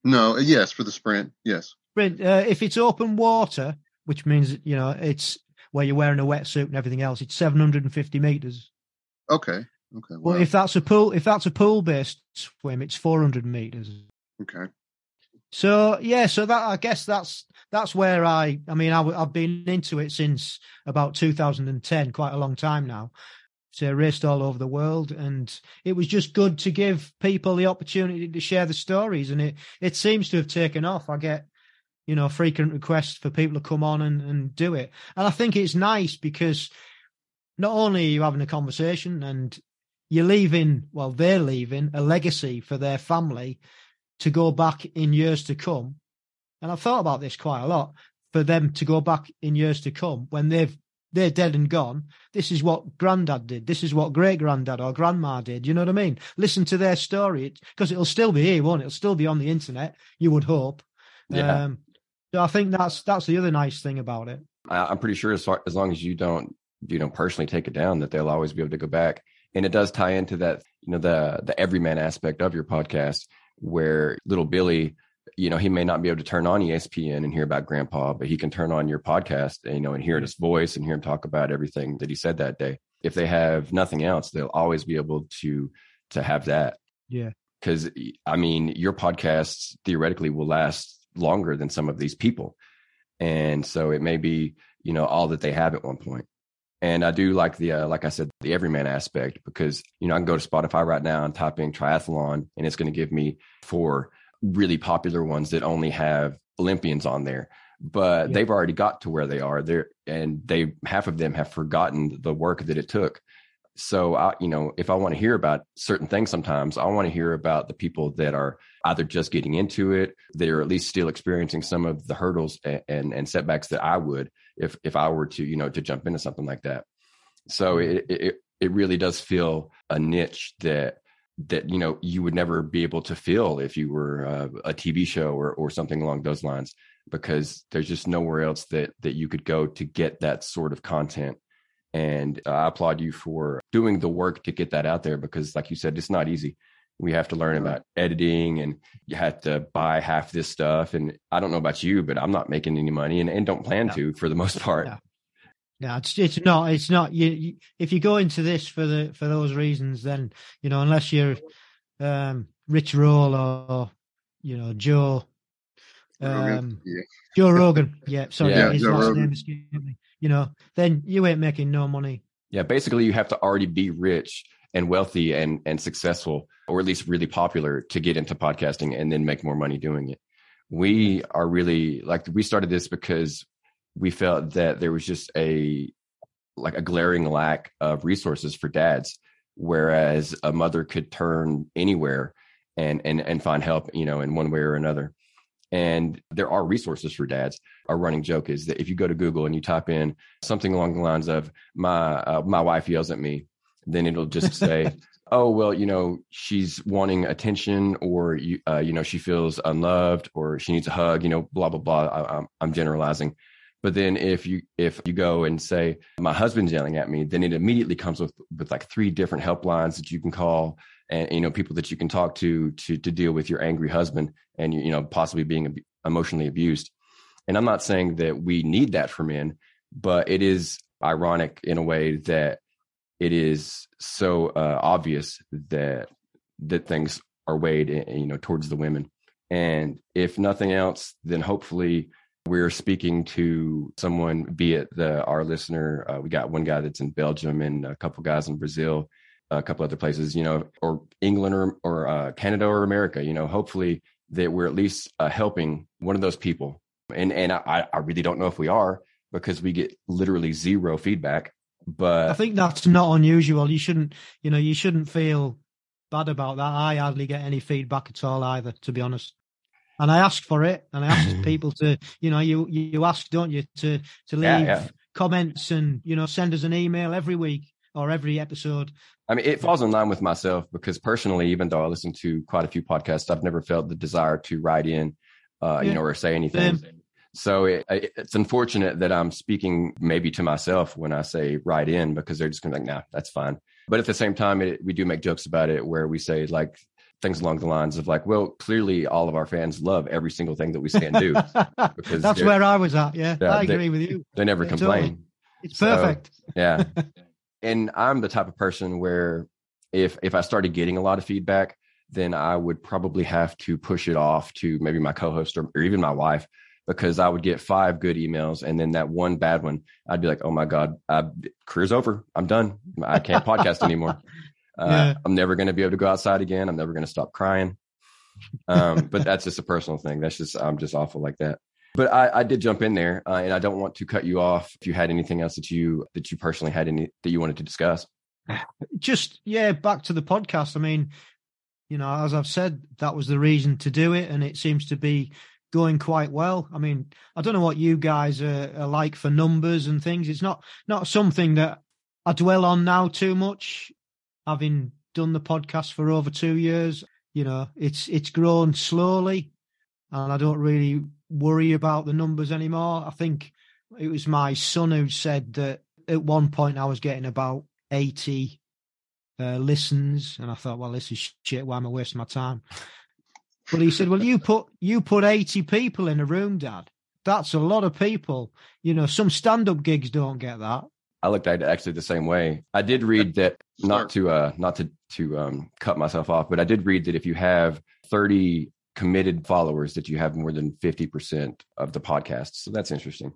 No, yes, for the sprint. Yes. Sprint. Uh, if it's open water, which means you know it's where you're wearing a wetsuit and everything else, it's 750 meters. Okay. Okay. Well, if that's a pool, if that's a pool based swim, it's 400 meters. Okay. So yeah, so that I guess that's that's where I. I mean, I, have been into it since about 2010, quite a long time now. So I raced all over the world, and it was just good to give people the opportunity to share the stories, and it it seems to have taken off. I get you know frequent requests for people to come on and, and do it, and I think it's nice because not only are you having a conversation and you're leaving, well, they're leaving a legacy for their family to go back in years to come. And I've thought about this quite a lot for them to go back in years to come when they've they're dead and gone. This is what granddad did. This is what great granddad or grandma did. You know what I mean? Listen to their story because it'll still be here, won't it? It'll still be on the internet. You would hope. Yeah. Um, so I think that's that's the other nice thing about it. I'm pretty sure as, far, as long as you don't you know personally take it down, that they'll always be able to go back and it does tie into that you know the the everyman aspect of your podcast where little billy you know he may not be able to turn on espn and hear about grandpa but he can turn on your podcast and, you know and hear his voice and hear him talk about everything that he said that day. If they have nothing else they'll always be able to to have that. Yeah. Because i mean your podcasts theoretically will last longer than some of these people. And so it may be you know all that they have at one point and I do like the, uh, like I said, the everyman aspect because, you know, I can go to Spotify right now and type in triathlon and it's going to give me four really popular ones that only have Olympians on there. But yeah. they've already got to where they are there and they, half of them have forgotten the work that it took. So I, you know, if I want to hear about certain things sometimes, I want to hear about the people that are either just getting into it, that are at least still experiencing some of the hurdles and, and, and setbacks that I would if if I were to, you know, to jump into something like that. So mm-hmm. it it it really does feel a niche that that you know you would never be able to fill if you were uh, a TV show or or something along those lines because there's just nowhere else that that you could go to get that sort of content and I applaud you for doing the work to get that out there because, like you said, it's not easy. We have to learn about editing and you have to buy half this stuff. And I don't know about you, but I'm not making any money and, and don't plan no. to for the most part. No. No, it's it's not. It's not. You, you, if you go into this for the for those reasons, then you know unless you're um, Rich Roll or you know Joe um, yeah. Joe Rogan. Yeah, sorry, yeah, his Joe last Rogan. name You know, then you ain't making no money. Yeah, basically, you have to already be rich and wealthy and and successful, or at least really popular, to get into podcasting and then make more money doing it. We are really like we started this because we felt that there was just a like a glaring lack of resources for dads, whereas a mother could turn anywhere and and and find help, you know, in one way or another. And there are resources for dads. Our running joke is that if you go to Google and you type in something along the lines of "my uh, my wife yells at me," then it'll just say, "Oh well, you know she's wanting attention, or you uh, you know she feels unloved, or she needs a hug." You know, blah blah blah. I, I'm, I'm generalizing. But then if you if you go and say my husband's yelling at me, then it immediately comes with with like three different helplines that you can call and you know people that you can talk to to to deal with your angry husband and you know possibly being emotionally abused and i'm not saying that we need that for men but it is ironic in a way that it is so uh, obvious that that things are weighed you know towards the women and if nothing else then hopefully we're speaking to someone be it the our listener uh, we got one guy that's in belgium and a couple guys in brazil a couple other places, you know, or England or or uh, Canada or America. You know, hopefully that we're at least uh, helping one of those people. And and I I really don't know if we are because we get literally zero feedback. But I think that's not unusual. You shouldn't, you know, you shouldn't feel bad about that. I hardly get any feedback at all either, to be honest. And I ask for it, and I ask people to, you know, you you ask, don't you, to to leave yeah, yeah. comments and you know send us an email every week or every episode. I mean, it falls in line with myself because personally, even though I listen to quite a few podcasts, I've never felt the desire to write in, uh, Yeah. you know, or say anything. Same. So it, it- it's unfortunate that I'm speaking maybe to myself when I say write in because they're just going to be like, nah, that's fine. But at the same time, it, we do make jokes about it where we say like things along the lines of like, well, clearly all of our fans love every single thing that we say and do. because That's where I was at. Yeah, I they- agree with you. They never Yeah, complain. totally. It's So- perfect. yeah and i'm the type of person where if if i started getting a lot of feedback then i would probably have to push it off to maybe my co-host or, or even my wife because i would get five good emails and then that one bad one i'd be like oh my god I, career's over. I'm done. I can't podcast anymore. Uh, Yeah. i'm never going to be able to go outside again. I'm never going to stop crying. Um, but that's just a personal thing. That's just i'm just awful like that. But I, I did jump in there, uh, and I don't want to cut you off. If you had anything else that you that you personally had any that you wanted to discuss, just yeah, back to the podcast. I mean, you know, as I've said, that was the reason to do it, and it seems to be going quite well. I mean, I don't know what you guys are, are like for numbers and things. It's not not something that I dwell on now too much. Having done the podcast for over two years, you know, it's it's grown slowly, and I don't really worry about the numbers anymore. I think it was my son who said that at one point I was getting about 80 uh, listens, and I thought, well, this is shit. Why am I wasting my time? But he said, well, you put you put 80 people in a room, Dad. That's a lot of people. You know, some stand-up gigs don't get that. I looked at it actually the same way. I did read that not to uh not to to um cut myself off, but I did read that if you have 30 committed followers that you have more than 50% of the podcast. So that's interesting.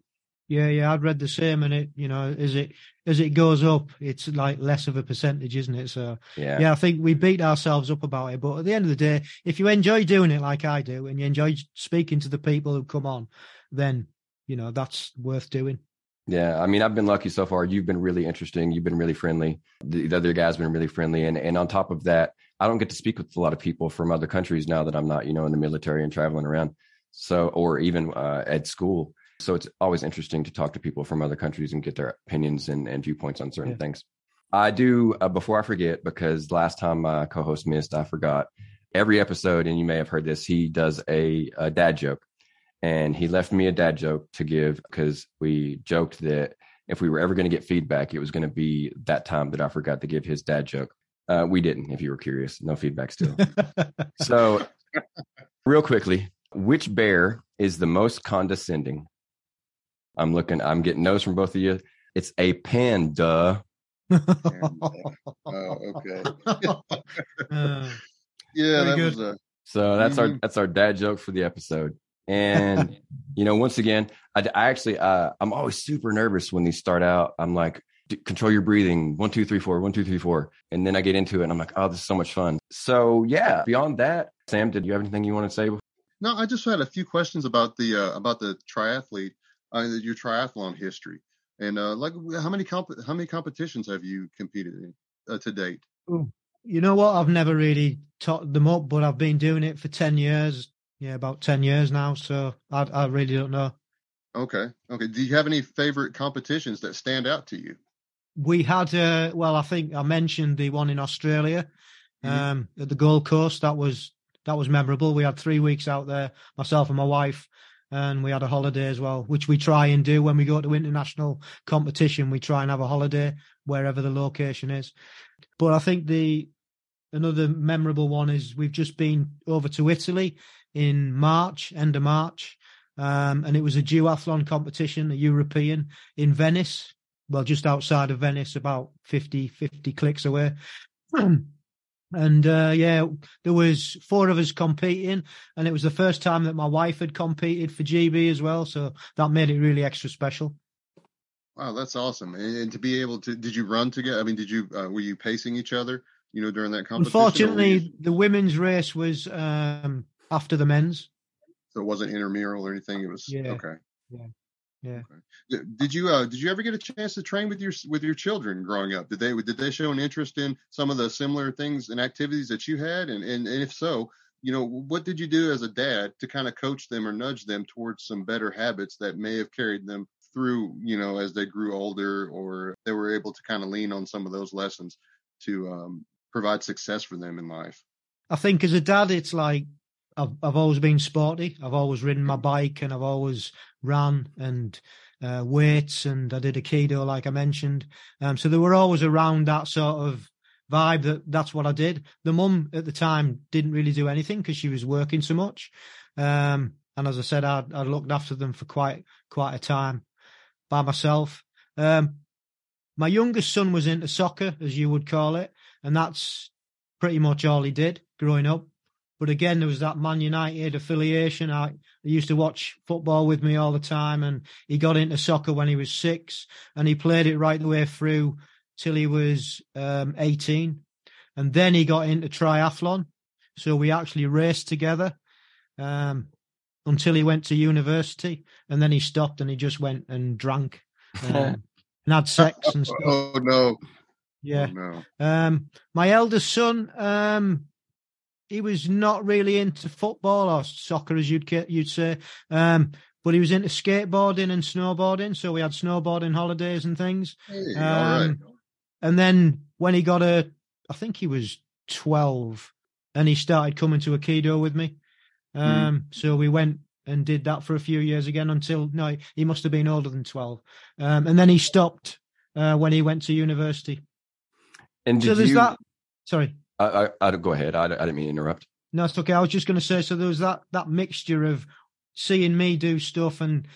Yeah, yeah, I'd read the same, and it, you know, as it as it goes up, it's like less of a percentage, isn't it? So Yeah. yeah, I think we beat ourselves up about it. But at the end of the day, if you enjoy doing it like I do, and you enjoy speaking to the people who come on, then you know that's worth doing. Yeah, I mean, I've been lucky so far. You've been really interesting. You've been really friendly. The, the other guy's been really friendly, and and on top of that, I don't get to speak with a lot of people from other countries now that I'm not, you know, in the military and traveling around. So, or even uh, at school. So it's always interesting to talk to people from other countries and get their opinions and, and viewpoints on certain Yeah. things. I do uh, before I forget because last time my co-host missed, I forgot. Every episode, and you may have heard this, he does a, a dad joke and he left me a dad joke to give because we joked that if we were ever going to get feedback, it was going to be that time that I forgot to give his dad joke. Uh, we didn't, if you were curious. No feedback still. so, real quickly, which bear is the most condescending? I'm looking, I'm getting no's from both of you. It's a panda. Oh, okay. Uh, Yeah, Very that good. was a So that's our Mhm. that's our dad joke for the episode. And you know, once again, I, I actually uh, I'm always super nervous when these start out. I'm like, control your breathing. One, two, three, four. One, two, three, four. And then I get into it, and I'm like, oh, this is so much fun. So yeah. Beyond that, Sam, did you have anything you want to say? No, I just had a few questions about the uh, about the triathlete, uh, your triathlon history, and uh, like how many comp- how many competitions have you competed in uh, to date? you know what? I've never really taught them up, but I've been doing it for ten years. Yeah, about ten years now. So I, I really don't know. Okay, okay. Do you have any favorite competitions that stand out to you? We had, uh, well, I think I mentioned the one in Australia, Mhm. um, at the Gold Coast. That was that was memorable. We had three weeks out there, myself and my wife, and we had a holiday as well, which we try and do when we go to international competition. We try and have a holiday wherever the location is. But I think the another memorable one is we've just been over to Italy in March, end of March, um, and it was a duathlon competition, a European in Venice well, just outside of Venice, about 50, 50 clicks away. and uh, yeah, there was four of us competing, and it was the first time that my wife had competed for GB as well, so that made it really extra special. Wow, that's awesome! And, and to be able to, did you run together? I mean, did you uh, were you pacing each other? You know, during that competition. or were you- Unfortunately, the women's race was um, after the men's. so it wasn't intramural or anything. It was Yeah. okay. Yeah. Yeah. Okay. Did- you uh did you ever get a chance to train with your with your children growing up? Did they did they show an interest in some of the similar things and activities that you had? And and, and if so, you know, what did you do as a dad to kind of coach them or nudge them towards some better habits that may have carried them through, you know, as they grew older, or they were able to kind of lean on some of those lessons to um, provide success for them in life? I think as a dad, it's like I've I've always been sporty. I've always ridden my bike and I've always ran and uh, weights and I did a Aikido, like I mentioned. Um, so they were always around that sort of vibe that that's what I did. The mum at the time didn't really do anything because she was working so much. Um, and as I said, I, I looked after them for quite quite a time by myself. Um, my youngest son was into soccer, as you would call it, and that's pretty much all he did growing up. But again, there was that Man United affiliation. I he used to watch football with me all the time, and he got into soccer when he was six, and he played it right the way through till he was um, 18. And then he got into triathlon. So we actually raced together um, until he went to university. And then he stopped and he just went and drank um, and had sex and stuff. Oh, no. Yeah. Oh, no. Um, my eldest son, um, he was not really into football or soccer, as you'd you'd say, um, but he was into skateboarding and snowboarding. So we had snowboarding holidays and things. Hey, all right. Um, and then when he got a, I think he was twelve, and he started coming to Aikido with me. Um, So we went and did that for a few years again until no, he must have been older than twelve, um, and then he stopped uh, when he went to university. And so there's you? that. Sorry. I, I, I go ahead. I, I didn't mean to interrupt. No, it's okay. I was just going to say, so there was that that mixture of seeing me do stuff and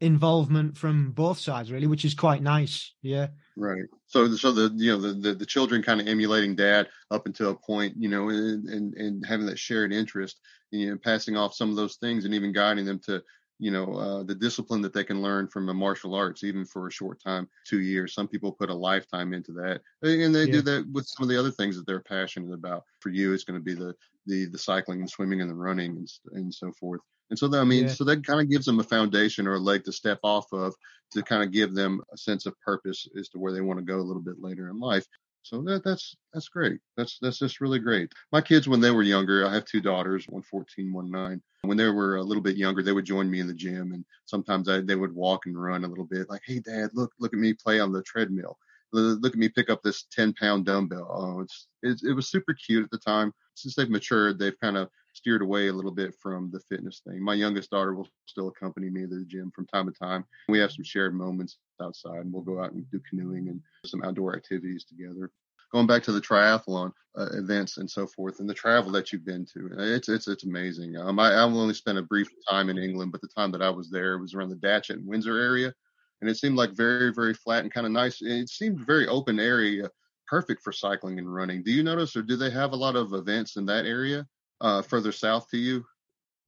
involvement from both sides, really, which is quite nice. Yeah, Right. So, so the you know the the, the children kind of emulating dad up until a point, you know, and, and and having that shared interest, you know, passing off some of those things, and even guiding them to you know uh, the discipline that they can learn from the martial arts, even for a short time, two years. Some people put a lifetime into that, and they Yeah. do that with some of the other things that they're passionate about. For you, it's going to be the the the cycling and swimming and the running and and so forth. And so that, I mean, Yeah. so that kind of gives them a foundation or a leg to step off of to kind of give them a sense of purpose as to where they want to go a little bit later in life. So that that's that's great. That's that's just really great. My kids, when they were younger, I have two daughters, one 14, one nine. When they were a little bit younger, they would join me in the gym, and sometimes I, they would walk and run a little bit. Like, hey, Dad, look look at me play on the treadmill. Look at me pick up this 10 pound dumbbell. Oh, it's, it's it was super cute at the time. Since they've matured, they've kind of steered away a little bit from the fitness thing. My youngest daughter will still accompany me to the gym from time to time. We have some shared moments outside, and we'll go out and do canoeing and some outdoor activities together. Going back to the triathlon uh, events and so forth, and the travel that you've been to, it's it's it's amazing. Um, I, I've only spent a brief time in England, but the time that I was there was around the Datchet and Windsor area, and it seemed like very very flat and kind of nice. It seemed very open area, perfect for cycling and running. Do you notice, or do they have a lot of events in that area uh, further south to you?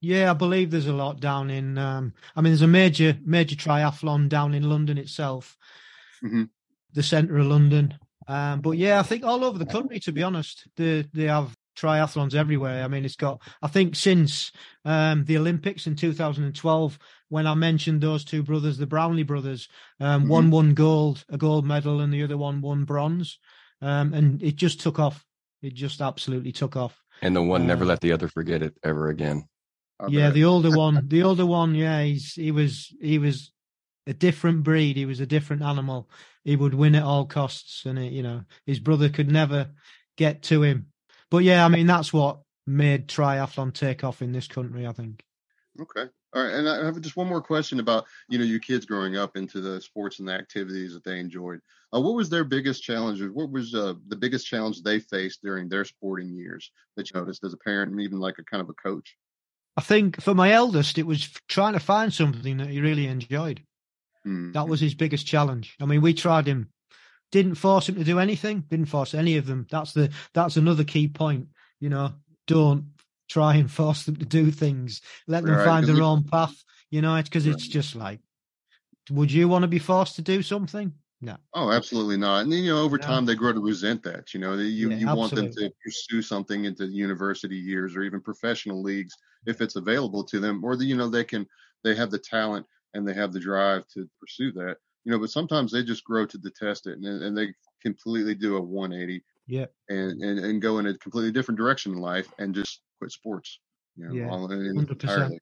yeah. I believe there's a lot down in. Um, I mean, there's a major major triathlon down in London itself, Mhm. the centre of London. Um, but yeah, I think all over the country, to be honest, they they have triathlons everywhere. I mean, it's got. I think since um, the Olympics in 2012, when I mentioned those two brothers, the Brownlee brothers, um, Mhm. one won gold, a gold medal, and the other one won bronze, um, and it just took off. It just absolutely took off. And the one never Uh, let the other forget it ever again. I yeah, bet. the older one, the older one, yeah, he's he was he was a different breed. He was a different animal. He would win at all costs, and it, you know his brother could never get to him. But yeah, I mean that's what made triathlon take off in this country. I think. Okay. All right. And I have just one more question about, you know, your kids growing up into the sports and the activities that they enjoyed. Uh, what was their biggest challenge? What was uh, the biggest challenge they faced during their sporting years that you noticed as a parent and even like a kind of a coach? I think for my eldest, it was trying to find something that he really enjoyed. Hmm. That was his biggest challenge. I mean, we tried him, didn't force him to do anything, didn't force any of them. That's the that's another key point. You know, don't try and force them to do things. Let them Right, find their we- own path. You know, it's because it's just like, would you want to be forced to do something? No. Oh, absolutely not. And then, you know, over No. time they grow to resent that. You know, you Yeah, you want them to pursue something into university years or even professional leagues if it's available to them, or the, you know they can they have the talent and they have the drive to pursue that. You know, but sometimes they just grow to detest it and and they completely do a 180 Yeah. and and, and go in a completely different direction in life and just quit sports. You know, Yeah, all 100%. entirely.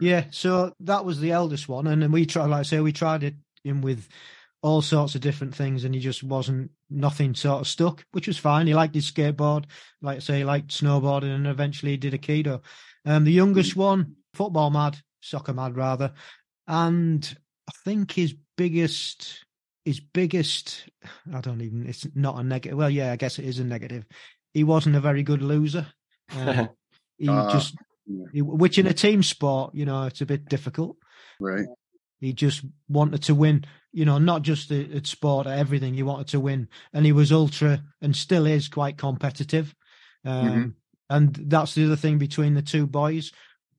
Yeah, so that was the eldest one, and then we tried, like I say, we tried it in with all sorts of different things, and he just wasn't nothing sort of stuck, which was fine. He liked his skateboard, like I say, he liked snowboarding, and eventually he did a Aikido. Um, the youngest one, football mad, soccer mad rather, and I think his biggest, his biggest, I don't even, it's not a negative. Well, yeah, I guess it is a negative. He wasn't a very good loser. Um, he Ah, just, yeah. he- which in a team sport, you know, it's a bit difficult. Right. He just wanted to win, you know, not just at, sport, at everything. He wanted to win, and he was ultra and still is quite competitive. Um, Mhm. And that's the other thing between the two boys.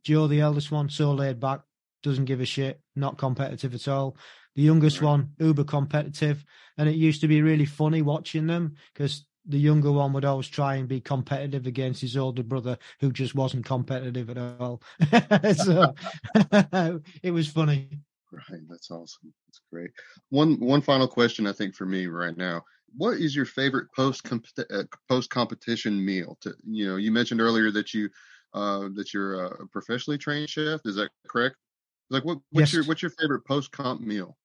Joe, the eldest one, so laid back, doesn't give a shit, not competitive at all. The youngest Right. one, uber competitive, and it used to be really funny watching them because the younger one would always try and be competitive against his older brother, who just wasn't competitive at all. so it was funny. Right. That's awesome. That's great. One one final question I think for me right now. What is your favorite post uh, post competition meal? To you know, you mentioned earlier that you uh, that you're a professionally trained chef. Is that correct? Like what what's Yes. your what's your favorite post comp meal?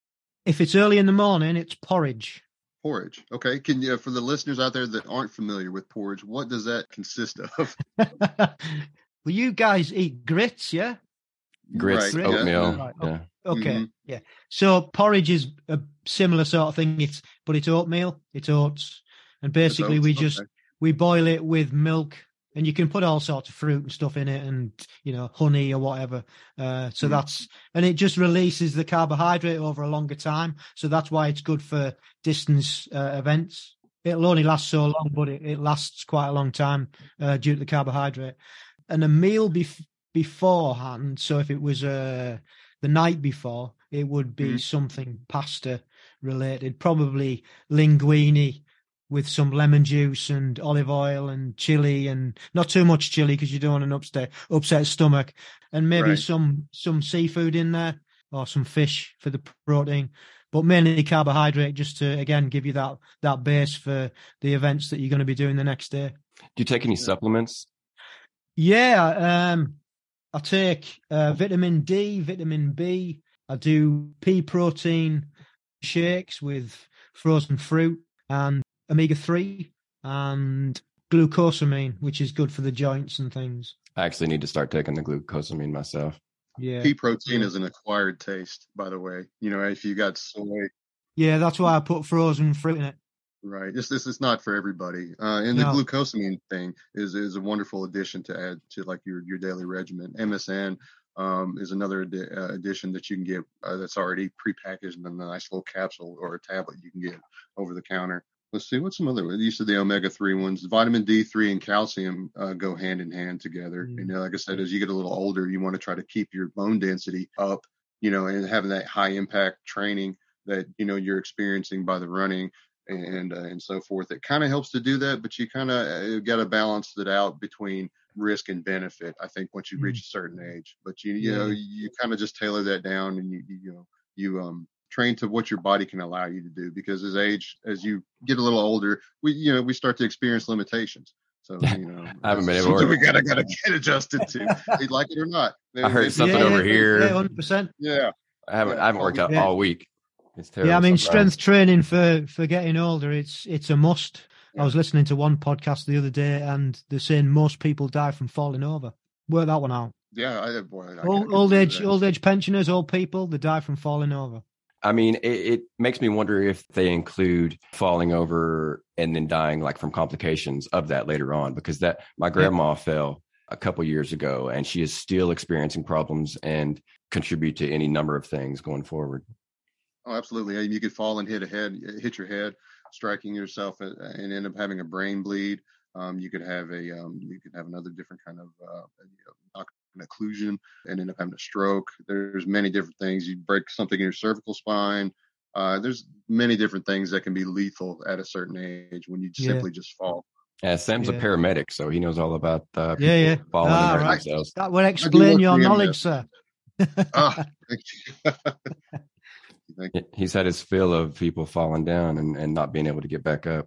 If it's early in the morning, it's porridge. Porridge. Okay. Can you for the listeners out there that aren't familiar with porridge, what does that consist of? well, you guys eat grits, yeah? Grits, Right, yeah, oatmeal. right, Yeah. Okay, Mhm. yeah. So porridge is a similar sort of thing. It's but it's oatmeal, it's oats, and basically oats, we just okay. we boil it with milk, and you can put all sorts of fruit and stuff in it, and you know honey or whatever. Uh, so Mhm. that's and it just releases the carbohydrate over a longer time. So that's why it's good for distance uh, events. It'll only last so long, but it, it lasts quite a long time uh, due to the carbohydrate. And a meal bef- beforehand. So if it was uh, the night before, it would be Mhm. something pasta related, probably linguine with some lemon juice and olive oil and chili and not too much chili because you don't want an upset upset stomach and maybe Right. some some seafood in there or some fish for the protein but mainly carbohydrate just to again give you that that base for the events that you're going to be doing the next day Do you take any supplements? yeah, um, I take uh, vitamin D, vitamin B. I do pea protein shakes with frozen fruit and omega three and glucosamine, which is good for the joints and things. I actually need to start taking the glucosamine myself. Yeah, Pea protein Yeah. is an acquired taste, by the way. You know, if you got soy, yeah, that's why I put frozen fruit in it. right? This this is not for everybody. Uh, and the glucosamine thing is is a wonderful addition to add to like your your daily regimen. MSM um, is another addi- uh, addition that you can get uh, that's already prepackaged in a nice little capsule or a tablet you can get over the counter. Let's see what's some other. You said the omega three ones. Vitamin D three and calcium uh, go hand in hand together. Mm. You know, like I said, as you get a little older, you want to try to keep your bone density up. You know, and having that high impact training that you know you're experiencing by the running and uh, and so forth. It kind of helps to do that, but you kind of uh, got to balance it out between risk and benefit. I think once you Mm. reach a certain age, but you you know you kind of just tailor that down and you you, you know you um train to what your body can allow you to do because as age as you get a little older, we you know we start to experience limitations. So you know, I haven't been able to we gotta gotta get adjusted to, you like it or not. I heard Maybe- something yeah, over yeah, here. Yeah, hundred percent. Yeah, I haven't Yeah. I haven't worked out Yeah. all week. It's terrible. Yeah, I mean, sometimes. strength training for for getting older, it's it's a must. Yeah. I was listening to one podcast the other day, and they're saying most people die from falling over. Work that one out. yeah. I, boy, I Old, old age, old age pensioners, old people, they die from falling over. I mean, it, it makes me wonder if they include falling over and then dying like from complications of that later on, because that my grandma fell a couple years ago and she is still experiencing problems and contribute to any number of things going forward. Oh, absolutely. And You could fall and hit a head, hit your head, striking yourself, and and end up having a brain bleed. Um, you could have a, um, you could have another different kind of uh, you know, an occlusion and end up having a stroke. There's many different things. You break something in your cervical spine. Uh, there's many different things that can be lethal at a certain age when you Yeah. simply just fall. Yeah, Sam's a paramedic, so he knows all about uh, people Yeah, yeah. falling Ah, and right. themselves. That would explain your knowledge, EMS. sir. Ah, thank you. Thank you. He's had his fill of people falling down and, and not being able to get back up.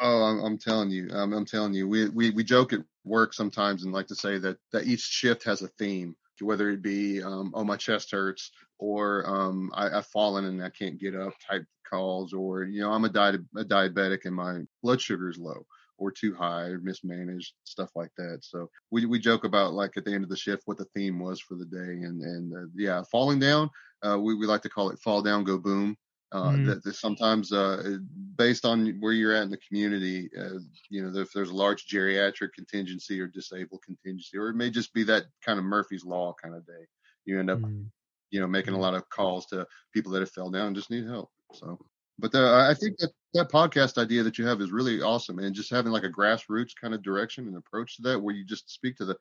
Oh, I'm, I'm telling you, I'm, I'm telling you, we, we, we joke at work sometimes and like to say that, that each shift has a theme. whether it be um, oh my chest hurts or um, I, have fallen and I can't get up type calls, or you know I'm a, di- a diabetic and my blood sugar is low or too high or mismanaged stuff like that. So we we joke about like at the end of the shift what the theme was for the day, and and uh, yeah, falling down. Uh, we we like to call it fall down go boom. Uh, mm. that, that, sometimes uh, based on where you're at in the community, uh, you know, if there's a large geriatric contingency or disabled contingency, or it may just be that kind of Murphy's law kind of day. You end up, mm. you know, making a mm. lot of calls to people that have fell down and just need help. So, but the, I think that that podcast idea that you have is really awesome, and just having like a grassroots kind of direction and approach to that, where you just speak to the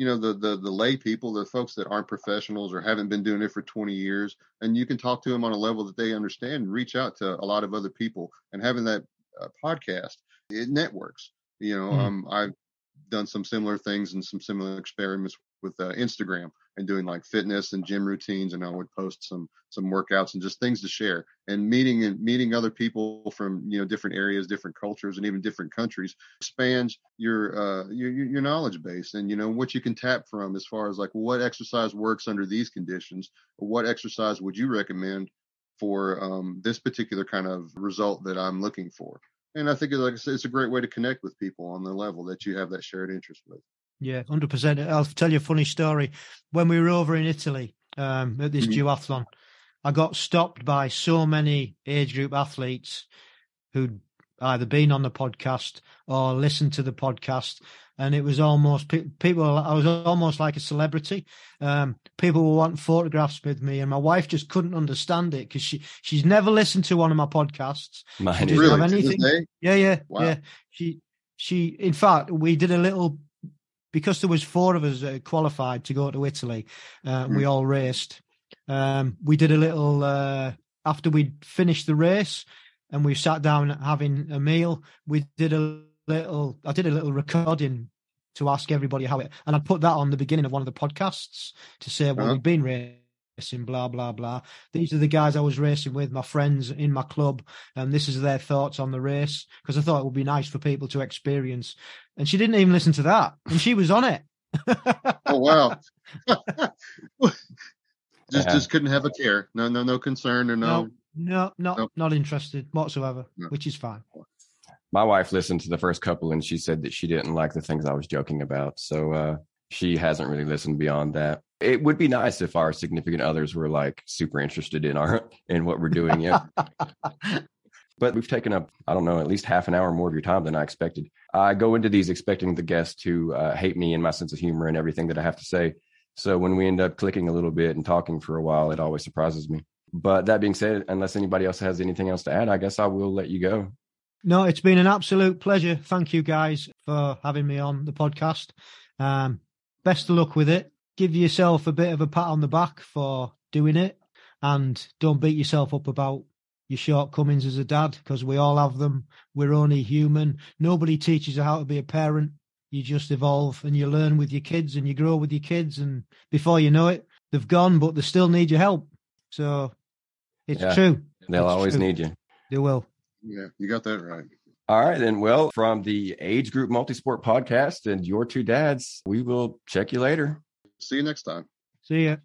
you know the the the lay people, the folks that aren't professionals or haven't been doing it for 20 years, and you can talk to them on a level that they understand and reach out to a lot of other people. And having that uh, podcast, it networks. You know, mm. um, I've done some similar things and some similar experiments with uh, Instagram and doing like fitness and gym routines and I would post some some workouts and just things to share and meeting and meeting other people from you know different areas different cultures and even different countries expands your uh your your knowledge base and you know what you can tap from as far as like what exercise works under these conditions what exercise would you recommend for um, this particular kind of result that I'm looking for and I think like I said, it's a great way to connect with people on the level that you have that shared interest with. Yeah, hundred percent. I'll tell you a funny story. When we were over in Italy um, at this mm-hmm. duathlon, I got stopped by so many age group athletes who'd either been on the podcast or listened to the podcast, and it was almost people. I was almost like a celebrity. Um, people were wanting photographs with me, and my wife just couldn't understand it because she she's never listened to one of my podcasts. Mine really? anything. Yeah, yeah, wow. yeah. She she. In fact, we did a little because there was four of us qualified to go to Italy. Uh, mm. We all raced. Um, we did a little uh, after we'd finished the race, and we sat down having a meal. We did a little. I did a little recording to ask everybody how it, and I put that on the beginning of one of the podcasts to say, "Well, uh-huh. we've been racing." Blah blah blah. These are the guys I was racing with, my friends in my club, and this is their thoughts on the race because I thought it would be nice for people to experience and she didn't even listen to that, and she was on it. oh wow! just yeah. just couldn't have a care. No, no, no concern or no. No, no, not not interested whatsoever, no. which is fine. My wife listened to the first couple, and she said that she didn't like the things I was joking about. So uh, she hasn't really listened beyond that. It would be nice if our significant others were like super interested in our in what we're doing. Yeah. but we've taken up, I don't know, at least half an hour more of your time than I expected. I go into these expecting the guests to uh, hate me and my sense of humor and everything that I have to say. So when we end up clicking a little bit and talking for a while, it always surprises me. But that being said, unless anybody else has anything else to add, I guess I will let you go. No, it's been an absolute pleasure. Thank you guys for having me on the podcast. Um, best of luck with it. Give yourself a bit of a pat on the back for doing it and don't beat yourself up about your shortcomings as a dad because we all have them. We're only human. Nobody teaches you how to be a parent. You just evolve and you learn with your kids and you grow with your kids. And before you know it, they've gone, but they still need your help. So it's yeah, true. They'll it's always true. need you. They will. Yeah, you got that right. All right, then. Well, from the Age Group Multisport podcast and your two dads, we will check you later. See you next time. See ya.